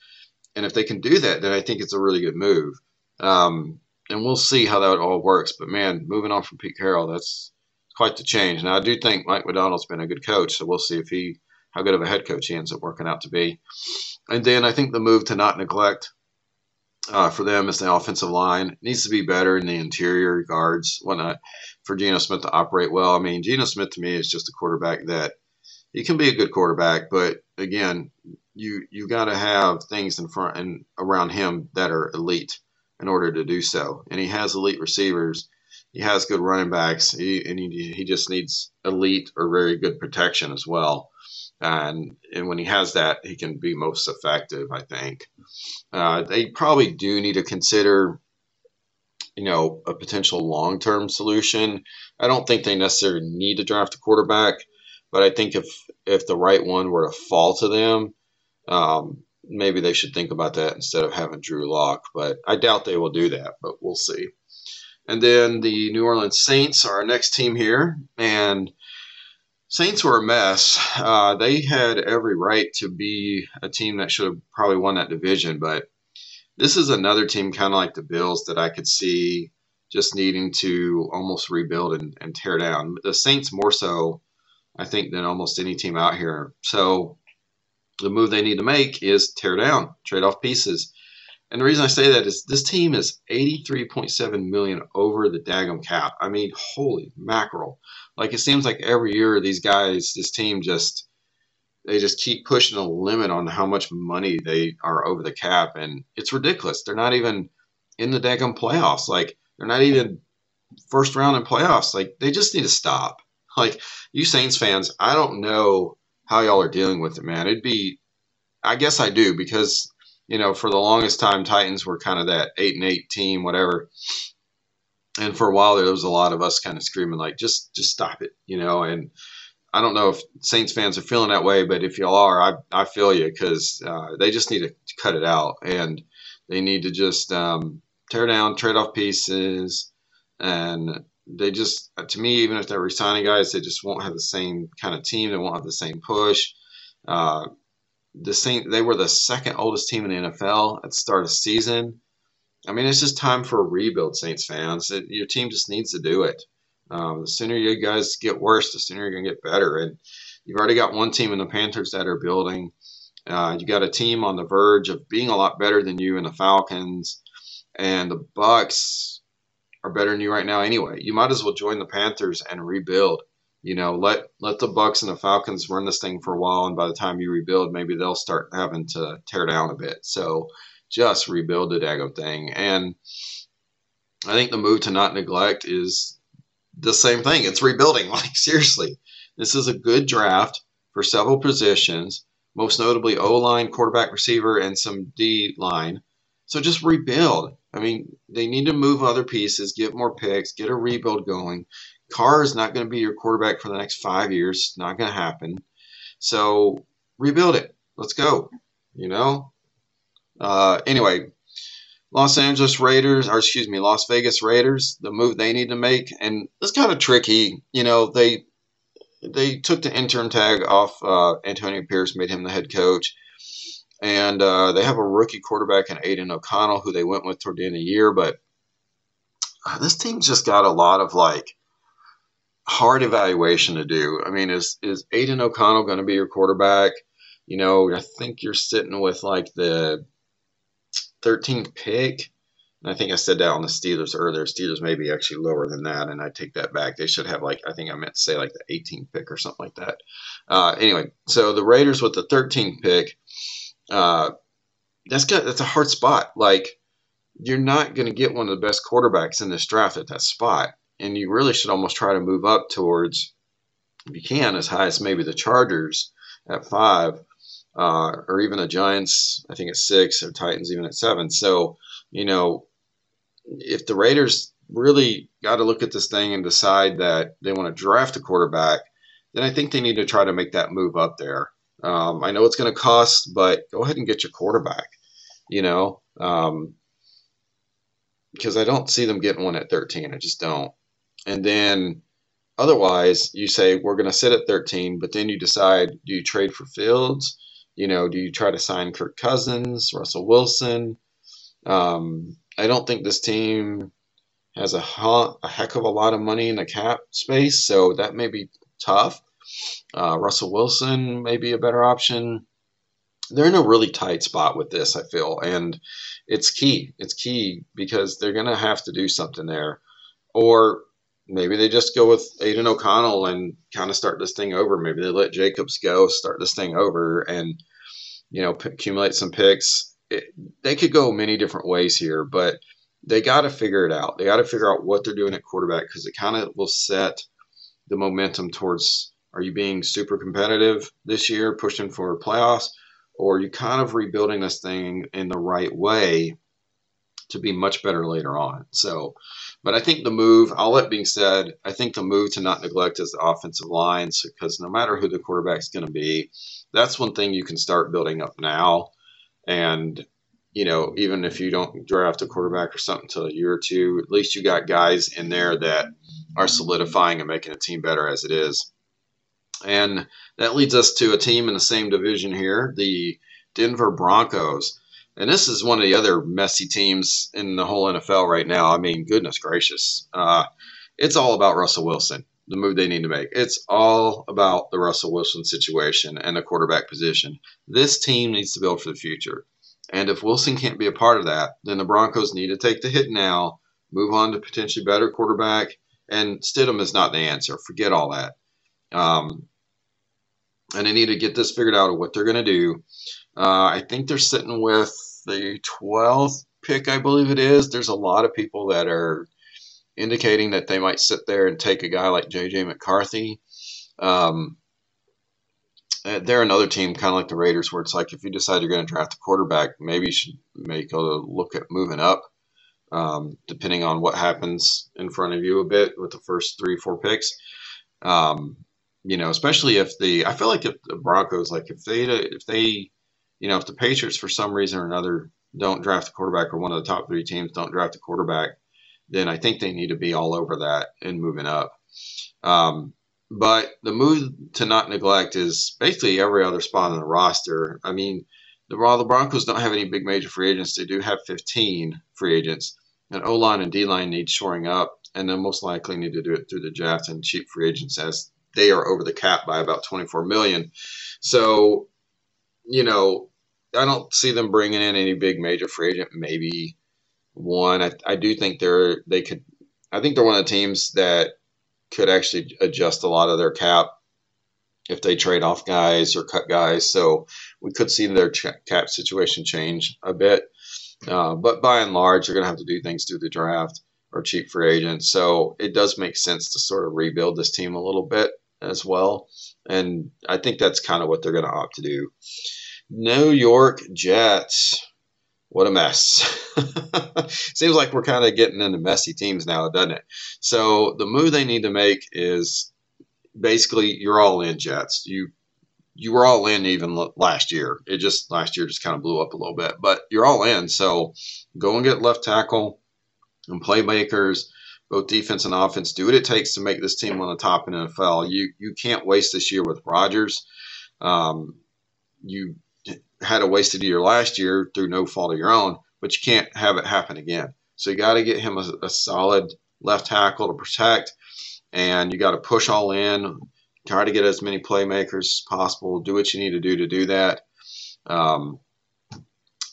and if they can do that, then I think it's a really good move. Um, and we'll see how that all works. But man, moving on from Pete Carroll, that's quite the change. Now I do think Mike Macdonald's been a good coach, so we'll see if he how good of a head coach he ends up working out to be. And then I think the move to not neglect uh, for them is the offensive line it needs to be better in the interior guards, whatnot, for Geno Smith to operate well. I mean, Geno Smith to me is just a quarterback that he can be a good quarterback, but again, you you got to have things in front and around him that are elite in order to do so. And he has elite receivers. He has good running backs. He, and he, he just needs elite or very good protection as well. And and when he has that, he can be most effective. I think uh, they probably do need to consider, you know, a potential long term solution. I don't think they necessarily need to draft a quarterback, but I think if if the right one were to fall to them, um, maybe they should think about that instead of having Drew Lock, but I doubt they will do that, but we'll see. And then the New Orleans Saints are our next team here, and Saints were a mess. Uh, they had every right to be a team that should have probably won that division, but this is another team kind of like the Bills that I could see just needing to almost rebuild and, and tear down. The Saints more so, I think, than almost any team out here. So the move they need to make is tear down, trade off pieces. And the reason I say that is this team is 83.7 million over the Dagum cap. I mean, holy mackerel. Like it seems like every year these guys, this team just they just keep pushing the limit on how much money they are over the cap and it's ridiculous. They're not even in the Dagum playoffs. Like they're not even first round in playoffs. Like they just need to stop. Like you Saints fans, I don't know how y'all are dealing with it, man. It'd be I guess I do because you know, for the longest time, Titans were kind of that eight and eight team, whatever. And for a while, there was a lot of us kind of screaming like, just, just stop it, you know. And I don't know if Saints fans are feeling that way, but if y'all are, I, I feel you because uh, they just need to cut it out and they need to just um, tear down, trade off pieces, and they just, to me, even if they're resigning guys, they just won't have the same kind of team. They won't have the same push. Uh, the Saint they were the second oldest team in the NFL at the start of the season. I mean, it's just time for a rebuild, Saints fans. It, your team just needs to do it. Um, the sooner you guys get worse, the sooner you're going to get better. And you've already got one team in the Panthers that are building. Uh, you got a team on the verge of being a lot better than you in the Falcons, and the Bucks are better than you right now anyway. You might as well join the Panthers and rebuild you know, let let the Bucks and the Falcons run this thing for a while, and by the time you rebuild, maybe they'll start having to tear down a bit. So just rebuild the daggone thing. And I think the move to not neglect is the same thing. It's rebuilding. Like seriously, this is a good draft for several positions, most notably O line, quarterback, receiver, and some D line. So just rebuild. I mean, they need to move other pieces, get more picks, get a rebuild going, Carr is not going to be your quarterback for the next five years. Not going to happen. So rebuild it. Let's go. You know. Uh, anyway, Los Angeles Raiders, or excuse me, Las Vegas Raiders, the move they need to make, and it's kind of tricky. You know, they they took the interim tag off uh, Antonio Pierce, made him the head coach, and uh, they have a rookie quarterback in Aidan O'Connell, who they went with toward the end of the year. But uh, this team's just got a lot of like hard evaluation to do. I mean, is is Aidan O'Connell going to be your quarterback? You know, I think you're sitting with like the 13th pick. And I think I said that on the Steelers earlier. Steelers may be actually lower than that, and I take that back. They should have like I think I meant to say like the 18th pick or something like that. Uh, anyway, so the Raiders with the 13th pick, uh, that's good. That's a hard spot. Like you're not going to get one of the best quarterbacks in this draft at that spot and you really should almost try to move up towards, if you can, as high as maybe the Chargers at five, uh, or even a Giants. I think at six, or Titans even at seven. So you know, if the Raiders really got to look at this thing and decide that they want to draft a quarterback, then I think they need to try to make that move up there. Um, I know it's going to cost, but go ahead and get your quarterback. You know, um, because I don't see them getting one at 13. I just don't. And then otherwise, you say, we're going to sit at 13, but then you decide, do you trade for Fields? You know, do you try to sign Kirk Cousins, Russell Wilson? Um, I don't think this team has a, a heck of a lot of money in the cap space, so that may be tough. Uh, Russell Wilson may be a better option. They're in a really tight spot with this, I feel, and it's key. It's key because they're going to have to do something there. Or maybe they just go with Aidan O'Connell and kind of start this thing over. Maybe they let Jacobs go, start this thing over, and you know p- accumulate some picks. It, they could go many different ways here, but they got to figure it out. They got to figure out what they're doing at quarterback because it kind of will set the momentum towards are you being super competitive this year, pushing for playoffs, or are you kind of rebuilding this thing in the right way to be much better later on? So but I think the move, all that being said, I think the move to not neglect is the offensive lines because no matter who the quarterback's going to be, that's one thing you can start building up now. And, you know, even if you don't draft a quarterback or something until a year or two, at least you got guys in there that are solidifying and making a team better as it is. And that leads us to a team in the same division here, the Denver Broncos. And this is one of the other messy teams in the whole NFL right now. I mean, goodness gracious. Uh, it's all about Russell Wilson, the move they need to make. It's all about the Russell Wilson situation and the quarterback position. This team needs to build for the future. And if Wilson can't be a part of that, then the Broncos need to take the hit now, move on to potentially better quarterback. And Stidham is not the answer. Forget all that. Um, and they need to get this figured out of what they're going to do. Uh, I think they're sitting with the 12th pick, I believe it is. There's a lot of people that are indicating that they might sit there and take a guy like J.J. McCarthy. Um, uh, they're another team, kind of like the Raiders, where it's like if you decide you're going to draft a quarterback, maybe you should make a look at moving up, um, depending on what happens in front of you a bit with the first three, four picks. Um, you know, especially if the I feel like if the Broncos, like if they if they, you know, if the Patriots for some reason or another don't draft a quarterback, or one of the top three teams don't draft a quarterback, then I think they need to be all over that and moving up. Um, but the move to not neglect is basically every other spot on the roster. I mean, the, while the Broncos don't have any big major free agents, they do have 15 free agents. And O line and D line need shoring up, and they'll most likely need to do it through the draft and cheap free agents as they are over the cap by about 24 million. So, you know, I don't see them bringing in any big major free agent. Maybe one. I, I do think they're they could. I think they're one of the teams that could actually adjust a lot of their cap if they trade off guys or cut guys. So we could see their cap situation change a bit. Uh, but by and large, they're going to have to do things through the draft or cheap free agents. So it does make sense to sort of rebuild this team a little bit as well. And I think that's kind of what they're going to opt to do. New York Jets. What a mess. Seems like we're kind of getting into messy teams now, doesn't it? So the move they need to make is basically you're all in Jets. You you were all in even last year. It just last year just kind of blew up a little bit, but you're all in. So go and get left tackle and playmakers both defense and offense. Do what it takes to make this team on the top in NFL. You you can't waste this year with Rodgers. Um, you had a wasted year last year through no fault of your own, but you can't have it happen again. So you got to get him a, a, solid left tackle to protect, and you got to push all in. Try to get as many playmakers as possible. Do what you need to do to do that. Um,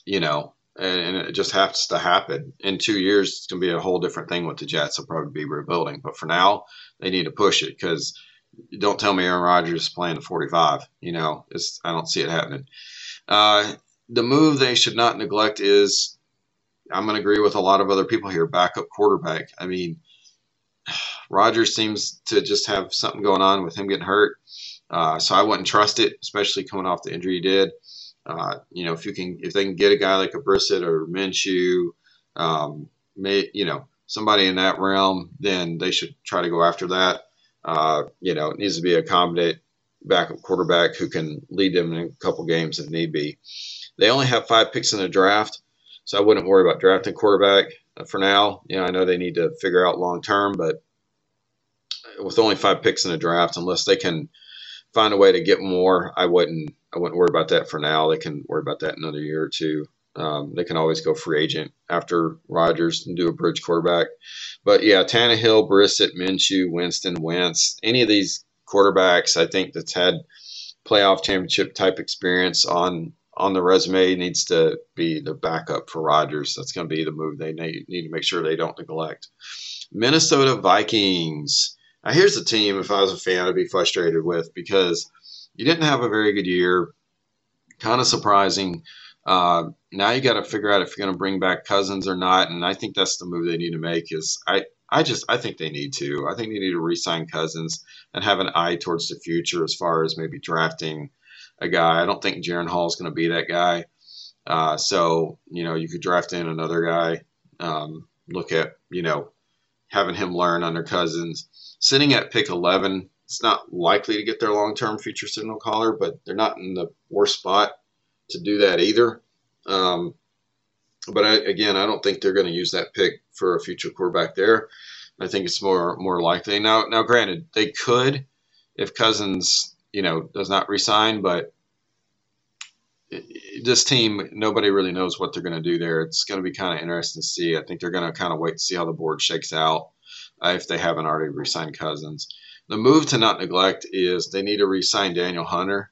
you know, and, it just has to happen. In two years, it's going to be a whole different thing with the Jets. They'll probably be rebuilding, but for now, they need to push it because don't tell me Aaron Rodgers is playing the 45. You know, it's, I don't see it happening. Uh, the move they should not neglect is I'm going to agree with a lot of other people here backup quarterback. I mean, Rodgers seems to just have something going on with him getting hurt. Uh, so I wouldn't trust it, especially coming off the injury he did. Uh, you know, if you can, if they can get a guy like a Brissett or Minshew, um, may, you know, somebody in that realm, then they should try to go after that. Uh, you know, it needs to be a competent backup quarterback who can lead them in a couple games if need be. They only have five picks in the draft, so I wouldn't worry about drafting quarterback uh, for now. You know, I know they need to figure out long term, but with only five picks in the draft, unless they can find a way to get more, I wouldn't. I wouldn't worry about that for now. They can worry about that another year or two. Um, they can always go free agent after Rodgers and do a bridge quarterback. But yeah, Tannehill, Brissett, Minshew, Winston, Wentz, any of these quarterbacks I think that's had playoff championship type experience on on the resume needs to be the backup for Rodgers. That's going to be the move they need, need to make sure they don't neglect. Minnesota Vikings. Now here's the team. If I was a fan, I'd be frustrated with because you didn't have a very good year. Kind of surprising. Uh, now you got to figure out if you're going to bring back Cousins or not, and I think that's the move they need to make. Is I I just I think they need to. I think they need to re-sign Cousins and have an eye towards the future as far as maybe drafting a guy. I don't think Jaren Hall is going to be that guy. Uh, so you know you could draft in another guy. Um, look at you know having him learn under Cousins. Sitting at pick 11, it's not likely to get their long-term future signal caller, but they're not in the worst spot to do that either. Um, but I, again, I don't think they're going to use that pick for a future quarterback there. I think it's more more likely now. Now, granted, they could if Cousins, you know, does not resign, but this team, nobody really knows what they're going to do there. It's going to be kind of interesting to see. I think they're going to kind of wait to see how the board shakes out uh, if they haven't already re-signed Cousins. The move to not neglect is they need to re-sign Danielle Hunter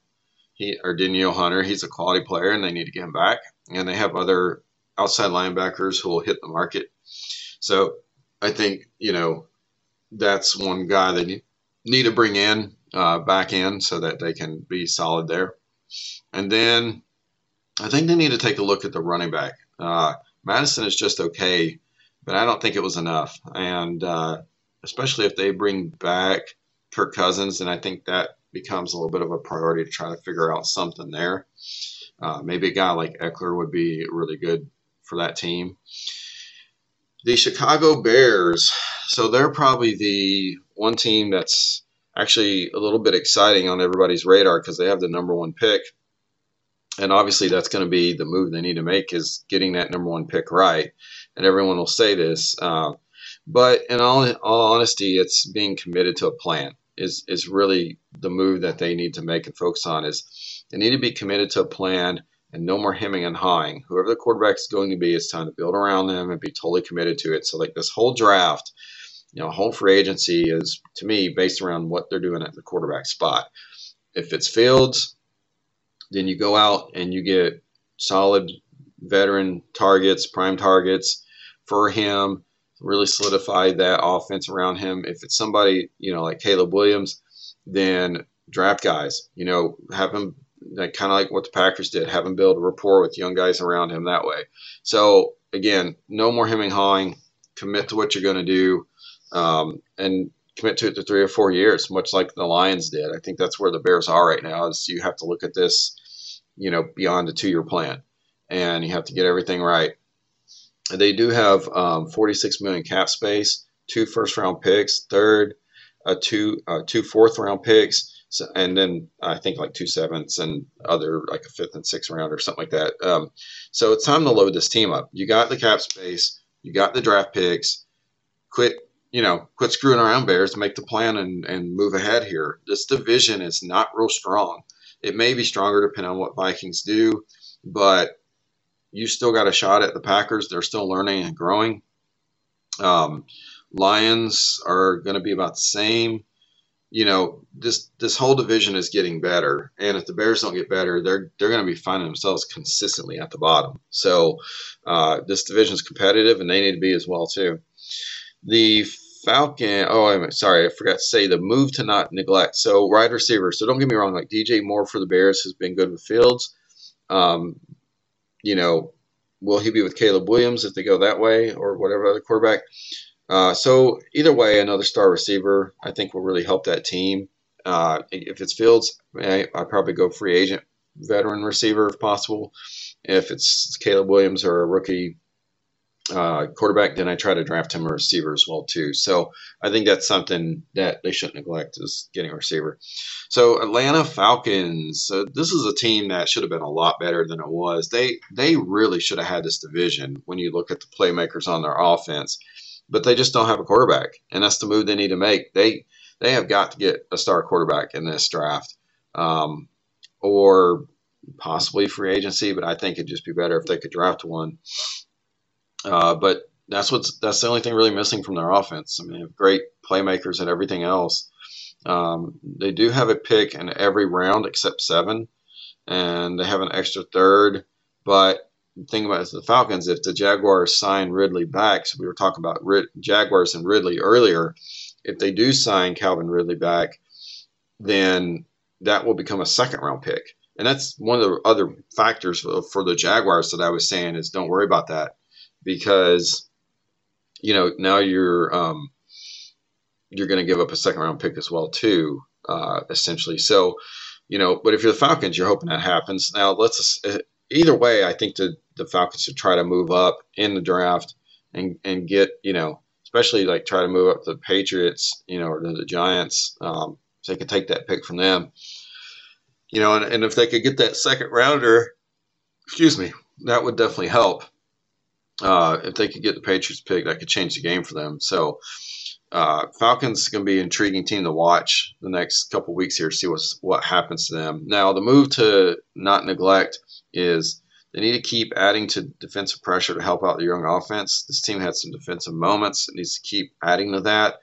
He or Daniel Hunter, he's a quality player, and they need to get him back. And they have other outside linebackers who will hit the market. So I think you know that's one guy they need to bring in uh, back in so that they can be solid there. And then I think they need to take a look at the running back. Uh, Mattison is just okay, but I don't think it was enough. And uh, especially if they bring back Kirk Cousins, and I think that becomes a little bit of a priority to try to figure out something there. Uh, maybe a guy like Ekeler would be really good for that team. The Chicago Bears, so they're probably the one team that's actually a little bit exciting on everybody's radar because they have the number one pick. And obviously, that's going to be the move they need to make is getting that number one pick right. And everyone will say this. Uh, but in all, all honesty, it's being committed to a plan is, is really the move that they need to make and focus on is they need to be committed to a plan and no more hemming and hawing. Whoever the quarterback is going to be, it's time to build around them and be totally committed to it. So like this whole draft, you know, whole free agency is to me based around what they're doing at the quarterback spot. If it's Fields, then you go out and you get solid veteran targets, prime targets for him, really solidify that offense around him. If it's somebody, you know, like Caleb Williams, then draft guys, you know, have him like, kind of like what the Packers did, have him build a rapport with young guys around him that way. So again, no more hemming and hawing. Commit to what you're going to do um, and commit to it to three or four years, much like the Lions did. I think that's where the Bears are right now. Is you have to look at this, you know, beyond a two-year plan, and you have to get everything right. They do have um, 46 million cap space, two first-round picks, third, uh, two uh, two fourth-round picks. So, and then I think like two sevenths and other like a fifth and sixth round or something like that. Um, so it's time to load this team up. You got the cap space, you got the draft picks. Quit you know, quit screwing around, Bears, make the plan and, and move ahead here. This division is not real strong. It may be stronger depending on what Vikings do, but you still got a shot at the Packers. They're still learning and growing. Um, Lions are going to be about the same. You know, this this whole division is getting better, and if the Bears don't get better, they're they're going to be finding themselves consistently at the bottom. So uh, this division is competitive, and they need to be as well too. The Falcon. Oh, I'm sorry, I forgot to say the move to not neglect. So wide receiver. So don't get me wrong. Like DJ Moore for the Bears has been good with Fields. Um, you know, will he be with Caleb Williams if they go that way or whatever other quarterback? Uh, so either way, another star receiver I think will really help that team. Uh, if it's Fields, I, I'd probably go free agent veteran receiver if possible. If it's Caleb Williams or a rookie uh, quarterback, then I try to draft him a receiver as well too. So I think that's something that they shouldn't neglect is getting a receiver. So Atlanta Falcons, this is a team that should have been a lot better than it was. They they really should have had this division when you look at the playmakers on their offense, but they just don't have a quarterback, and that's the move they need to make. They they have got to get a star quarterback in this draft, um, or possibly free agency. But I think it'd just be better if they could draft one. Uh, but that's what's that's the only thing really missing from their offense. I mean, they have great playmakers and everything else. Um, they do have a pick in every round except seven, and they have an extra third. But the thing about the Falcons, if the Jaguars sign Ridley back, so we were talking about Rid- Jaguars and Ridley earlier, if they do sign Calvin Ridley back, then that will become a second round pick. And that's one of the other factors for, for the Jaguars that I was saying is don't worry about that because you know now you're um, you're going to give up a second round pick as well too, uh, essentially. So you know, but if you're the Falcons, you're hoping that happens. Now let's uh, either way, I think the the Falcons should try to move up in the draft and and get you know especially like try to move up the Patriots, you know, or the Giants, um, so they could take that pick from them. You know, and, and if they could get that second rounder, excuse me, that would definitely help uh, if they could get the Patriots pick, that could change the game for them. So uh, Falcons going to be an intriguing team to watch the next couple weeks here, see what's, what happens to them. Now, the move to not neglect is they need to keep adding to defensive pressure to help out the young offense. This team had some defensive moments. It needs to keep adding to that.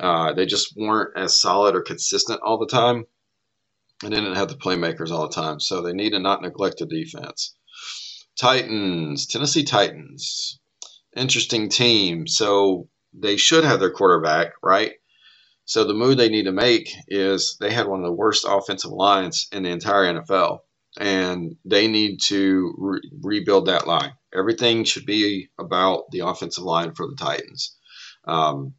Uh, they just weren't as solid or consistent all the time. and didn't have the playmakers all the time. So they need to not neglect the defense. Titans, Tennessee Titans, interesting team. So they should have their quarterback, right? So the move they need to make is they had one of the worst offensive lines in the entire NFL, and they need to re- rebuild that line. Everything should be about the offensive line for the Titans. Um,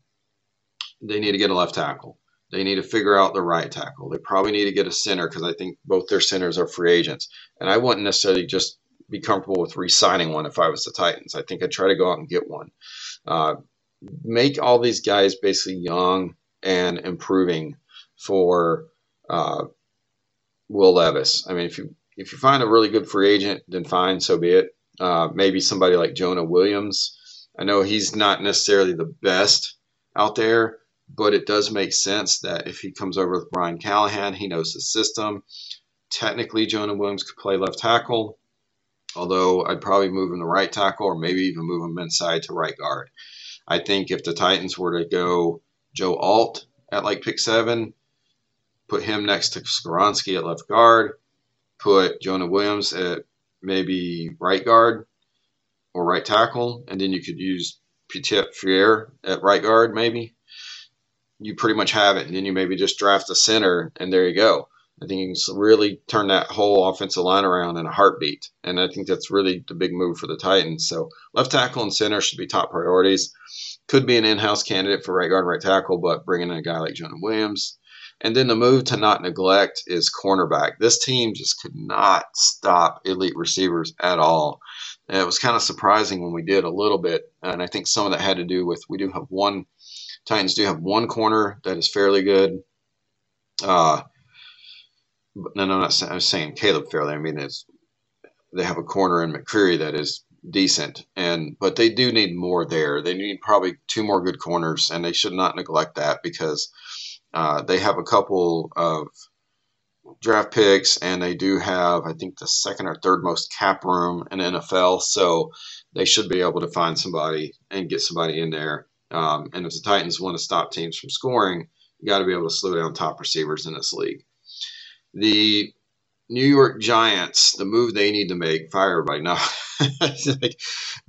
they need to get a left tackle. They need to figure out the right tackle. They probably need to get a center because I think both their centers are free agents. And I wouldn't necessarily just be comfortable with re-signing one if I was the Titans. I think I'd try to go out and get one. Uh, make all these guys basically young and improving for uh, Will Levis. I mean, if you if you find a really good free agent, then fine, so be it. Uh, maybe somebody like Jonah Williams. I know he's not necessarily the best out there, but it does make sense that if he comes over with Brian Callahan, he knows the system. Technically, Jonah Williams could play left tackle, although I'd probably move him to right tackle or maybe even move him inside to right guard. I think if the Titans were to go Joe Alt at like pick seven, put him next to Skoronski at left guard, put Jonah Williams at maybe right guard or right tackle, and then you could use Petit Frere at right guard maybe you pretty much have it. And then you maybe just draft a center, and there you go. I think you can really turn that whole offensive line around in a heartbeat. And I think that's really the big move for the Titans. So left tackle and center should be top priorities. Could be an in-house candidate for right guard and right tackle, but bringing in a guy like Jonah Williams. And then the move to not neglect is cornerback. This team just could not stop elite receivers at all. And it was kind of surprising when we did a little bit. And I think some of that had to do with we do have one Titans do have one corner that is fairly good. Uh, no, no, I'm not saying, I'm saying Caleb Farley. I mean, it's they have a corner in McCreary that is decent, and but they do need more there. They need probably two more good corners, and they should not neglect that because uh, they have a couple of draft picks, and they do have, I think, the second or third most cap room in NFL. So they should be able to find somebody and get somebody in there um, and if the Titans want to stop teams from scoring, you got to be able to slow down top receivers in this league. The New York Giants, the move they need to make, fire everybody. now. like,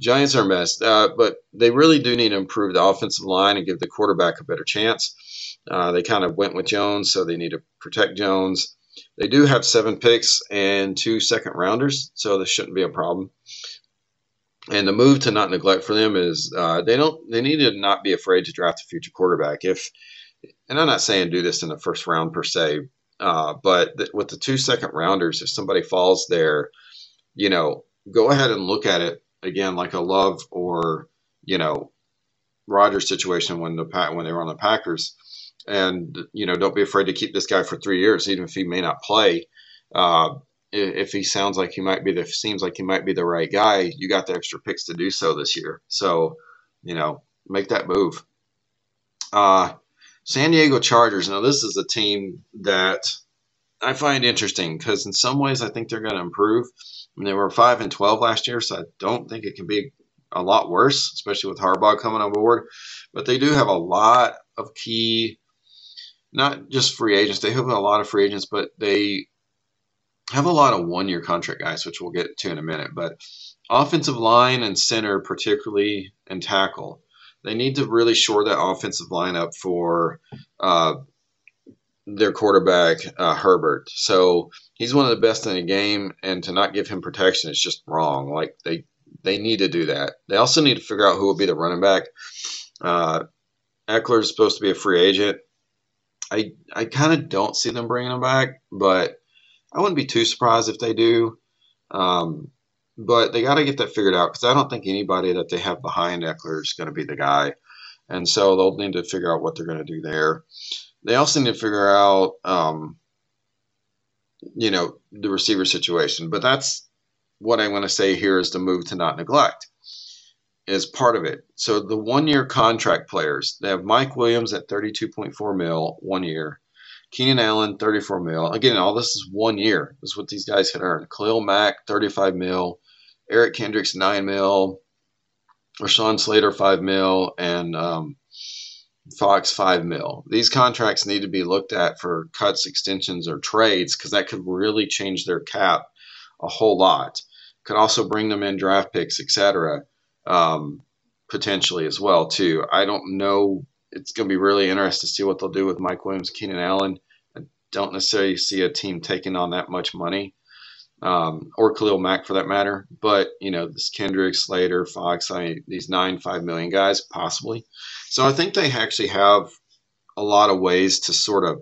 Giants are messed, uh, but they really do need to improve the offensive line and give the quarterback a better chance. Uh, they kind of went with Jones, so they need to protect Jones. They do have seven picks and two second rounders, so this shouldn't be a problem and the move to not neglect for them is uh, they don't they need to not be afraid to draft a future quarterback. If and I'm not saying do this in the first round per se, uh, but th- with the two second rounders, if somebody falls there, you know, go ahead and look at it again like a Love or you know Rodgers situation when the when they were on the Packers, and you know don't be afraid to keep this guy for three years even if he may not play. Uh, if he sounds like he might be the seems like he might be the right guy, you got the extra picks to do so this year. So, you know, make that move. Uh, San Diego Chargers. Now, this is a team that I find interesting because in some ways I think they're going to improve. I mean, they were five and twelve last year, so I don't think it can be a lot worse, especially with Harbaugh coming on board. But they do have a lot of key, not just free agents. They have a lot of free agents, but they have a lot of one year contract guys, which we'll get to in a minute. But offensive line and center, particularly, and tackle, they need to really shore that offensive line up for uh, their quarterback, uh, Herbert. So he's one of the best in the game, and to not give him protection is just wrong. Like they they need to do that. They also need to figure out who will be the running back. Uh, Ekeler is supposed to be a free agent. I I kind of don't see them bringing him back, but I wouldn't be too surprised if they do. Um, but they got to get that figured out because I don't think anybody that they have behind Ekeler is going to be the guy. And so they'll need to figure out what they're going to do there. They also need to figure out, um, you know, the receiver situation. But that's what I want to say here is the move to not neglect is part of it. So the one year contract players, they have Mike Williams at 32.4 mil one year. Keenan Allen, 34 mil. Again, all this is one year. This is what these guys can earn. Khalil Mack, 35 mil. Eric Kendricks, 9 mil. Rashawn Slater, 5 mil. And um, Fox five mil. These contracts need to be looked at for cuts, extensions, or trades because that could really change their cap a whole lot. Could also bring them in draft picks, etc. Um, potentially as well too. I don't know. It's going to be really interesting to see what they'll do with Mike Williams, Keenan Allen. I don't necessarily see a team taking on that much money um, or Khalil Mack for that matter. But you know, this Kendrick, Slater, Fox, I mean, these nine, five million guys possibly. So I think they actually have a lot of ways to sort of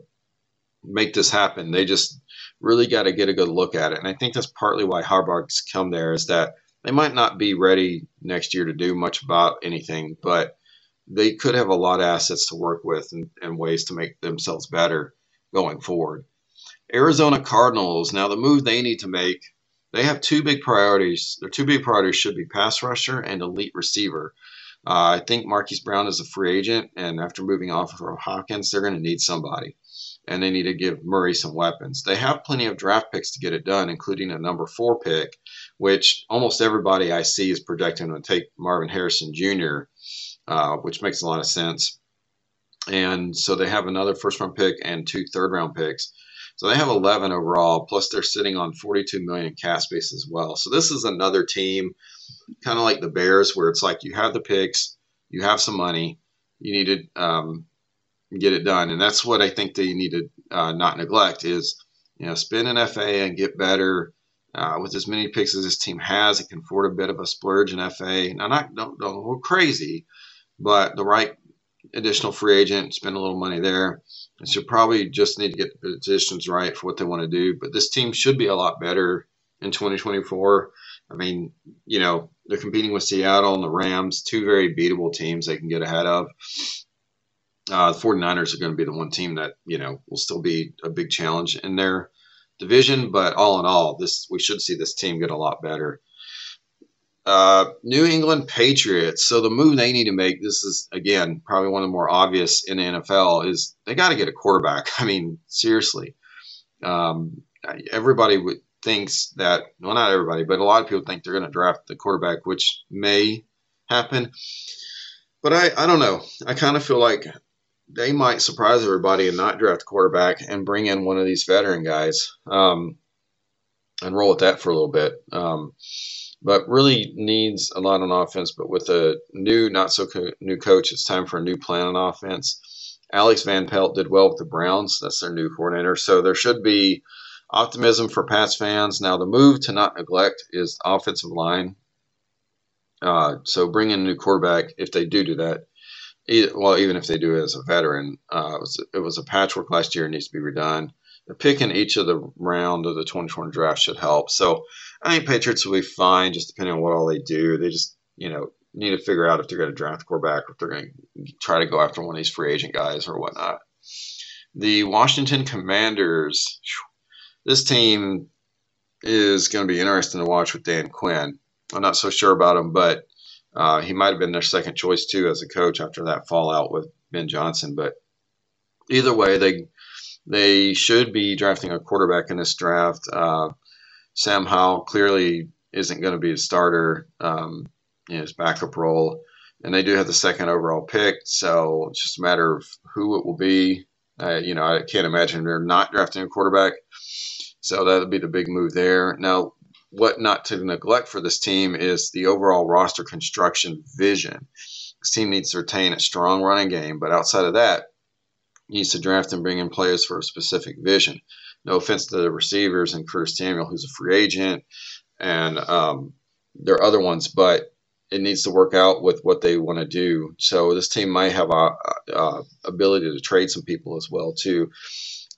make this happen. They just really got to get a good look at it, and I think that's partly why Harbaugh's come there is that they might not be ready next year to do much about anything, but they could have a lot of assets to work with and, and ways to make themselves better going forward. Arizona Cardinals. Now, the move they need to make, they have two big priorities. Their two big priorities should be pass rusher and elite receiver. Uh, I think Marquise Brown is a free agent, and after moving off of Hopkins, they're going to need somebody. And they need to give Murray some weapons. They have plenty of draft picks to get it done, including a number four pick, which almost everybody I see is projecting to take Marvin Harrison Jr., uh, which makes a lot of sense. And so they have another first round pick and two third round picks. So they have 11 overall, plus they're sitting on 42 million cap space as well. So this is another team, kind of like the Bears, where it's like you have the picks, you have some money, you need to um, get it done, and that's what I think they need to uh, not neglect is you know spend an FA and get better. Uh, with as many picks as this team has, it can afford a bit of a splurge in FA. Now, not don't, don't go crazy, but the right additional free agent, spend a little money there. And so probably just need to get the positions right for what they want to do. But this team should be a lot better in 2024. I mean, you know, they're competing with Seattle and the Rams, two very beatable teams they can get ahead of. Uh, the 49ers are going to be the one team that, you know, will still be a big challenge in their division. But all in all, this we should see this team get a lot better. Uh, New England Patriots. So the move they need to make, this is again probably one of the more obvious in the NFL, is they got to get a quarterback. I mean, seriously, um, everybody would, thinks that well, not everybody, but a lot of people think they're going to draft the quarterback, which may happen. But I, I don't know. I kind of feel like they might surprise everybody and not draft quarterback and bring in one of these veteran guys um, and roll with that for a little bit. Um, but really needs a lot on offense. But with a new, not so co- new coach, it's time for a new plan on offense. Alex Van Pelt did well with the Browns. That's their new coordinator. So there should be optimism for Pats fans. Now, the move to not neglect is offensive line. Uh, so bring in a new quarterback if they do do that. Well, even if they do it as a veteran, uh, it, was, it was a patchwork last year. It needs to be redone the pick in each of the round of the 2020 draft should help. So I think Patriots will be fine, just depending on what all they do. They just, you know, need to figure out if they're going to draft quarterback if they're going to try to go after one of these free agent guys or whatnot. The Washington Commanders, this team is going to be interesting to watch with Dan Quinn. I'm not so sure about him, but uh, he might have been their second choice too as a coach after that fallout with Ben Johnson. But either way, they they should be drafting a quarterback in this draft. Uh, Sam Howell clearly isn't going to be a starter um, in his backup role. And they do have the second overall pick, so it's just a matter of who it will be. Uh, you know, I can't imagine they're not drafting a quarterback. So that'll be the big move there. Now, what not to neglect for this team is the overall roster construction vision. This team needs to retain a strong running game, but outside of that, needs to draft and bring in players for a specific vision. No offense to the receivers and Curtis Samuel, who's a free agent, and um, there are other ones, but it needs to work out with what they want to do. So this team might have a, a ability to trade some people as well too.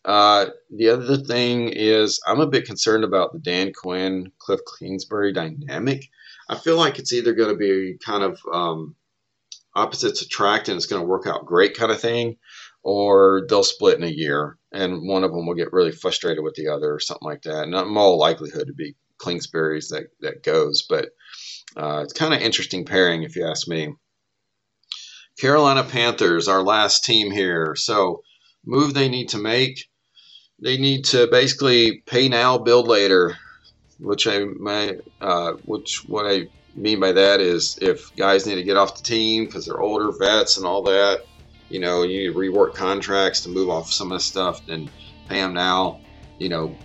Uh, the other thing is I'm a bit concerned about the Dan Quinn Cliff Kingsbury dynamic. I feel like it's either going to be kind of um, opposites attract and it's going to work out great kind of thing, or they'll split in a year and one of them will get really frustrated with the other or something like that. Not all likelihood to be Kingsbury's that, that goes, but uh, it's kind of interesting pairing if you ask me. Carolina Panthers, our last team here. So, move they need to make. They need to basically pay now, build later. Which I my uh, which what I mean by that is if guys need to get off the team because they're older vets and all that, you know, you need to rework contracts to move off some of the stuff, then pay them now, you know,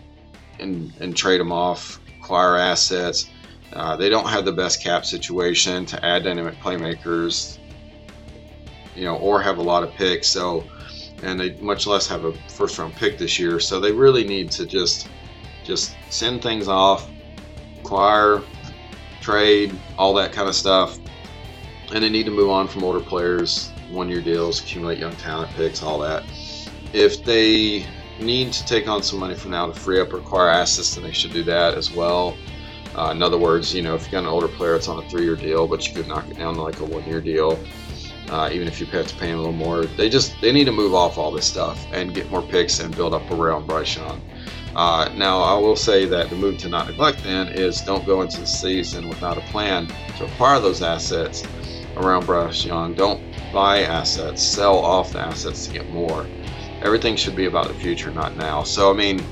and and trade them off, acquire assets. Uh, they don't have the best cap situation to add dynamic playmakers, you know, or have a lot of picks. So, and they much less have a first round pick this year. So they really need to just just send things off, acquire, trade, all that kind of stuff, and they need to move on from older players, one year deals, accumulate young talent picks, all that. If they need to take on some money from now to free up or acquire assets, then they should do that as well. Uh, in other words, you know, if you got an older player that's on a three-year deal, but you could knock it down to like a one-year deal, uh, even if you have to pay a little more, they just they need to move off all this stuff and get more picks and build up around Bryce Young. Uh, now, I will say that the move to not neglect then is don't go into the season without a plan to acquire those assets around Bryce Young. Don't buy assets, sell off the assets to get more. Everything should be about the future, not now. So, I mean,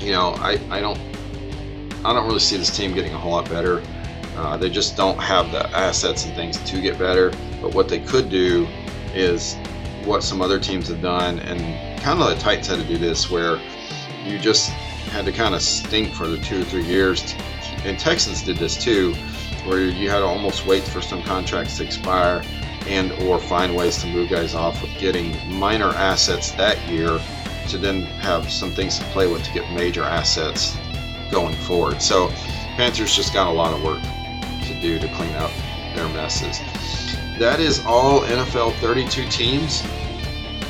you know, I, I don't I don't really see this team getting a whole lot better. Uh, they just don't have the assets and things to get better. But what they could do is what some other teams have done, and kind of the Titans had to do this, where you just had to kind of stink for the two or three years. And Texans did this too, where you had to almost wait for some contracts to expire and or find ways to move guys off with getting minor assets that year to then have some things to play with to get major assets going forward. So Panthers just got a lot of work to do to clean up their messes. That is all NFL 32 teams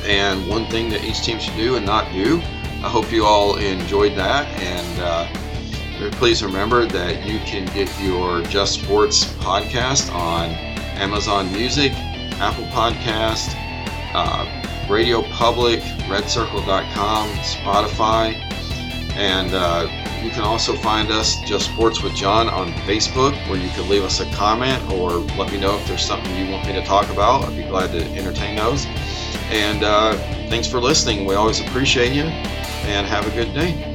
and one thing that each team should do and not do. I hope you all enjoyed that and uh, please remember that you can get your Just Sports podcast on Amazon Music, Apple Podcast, uh, Radio Public, RedCircle.com, Spotify, and uh, you can also find us Just Sports with John on Facebook, where you can leave us a comment or let me know if there's something you want me to talk about. I'd be glad to entertain those. And uh, thanks for listening. We always appreciate you, and have a good day.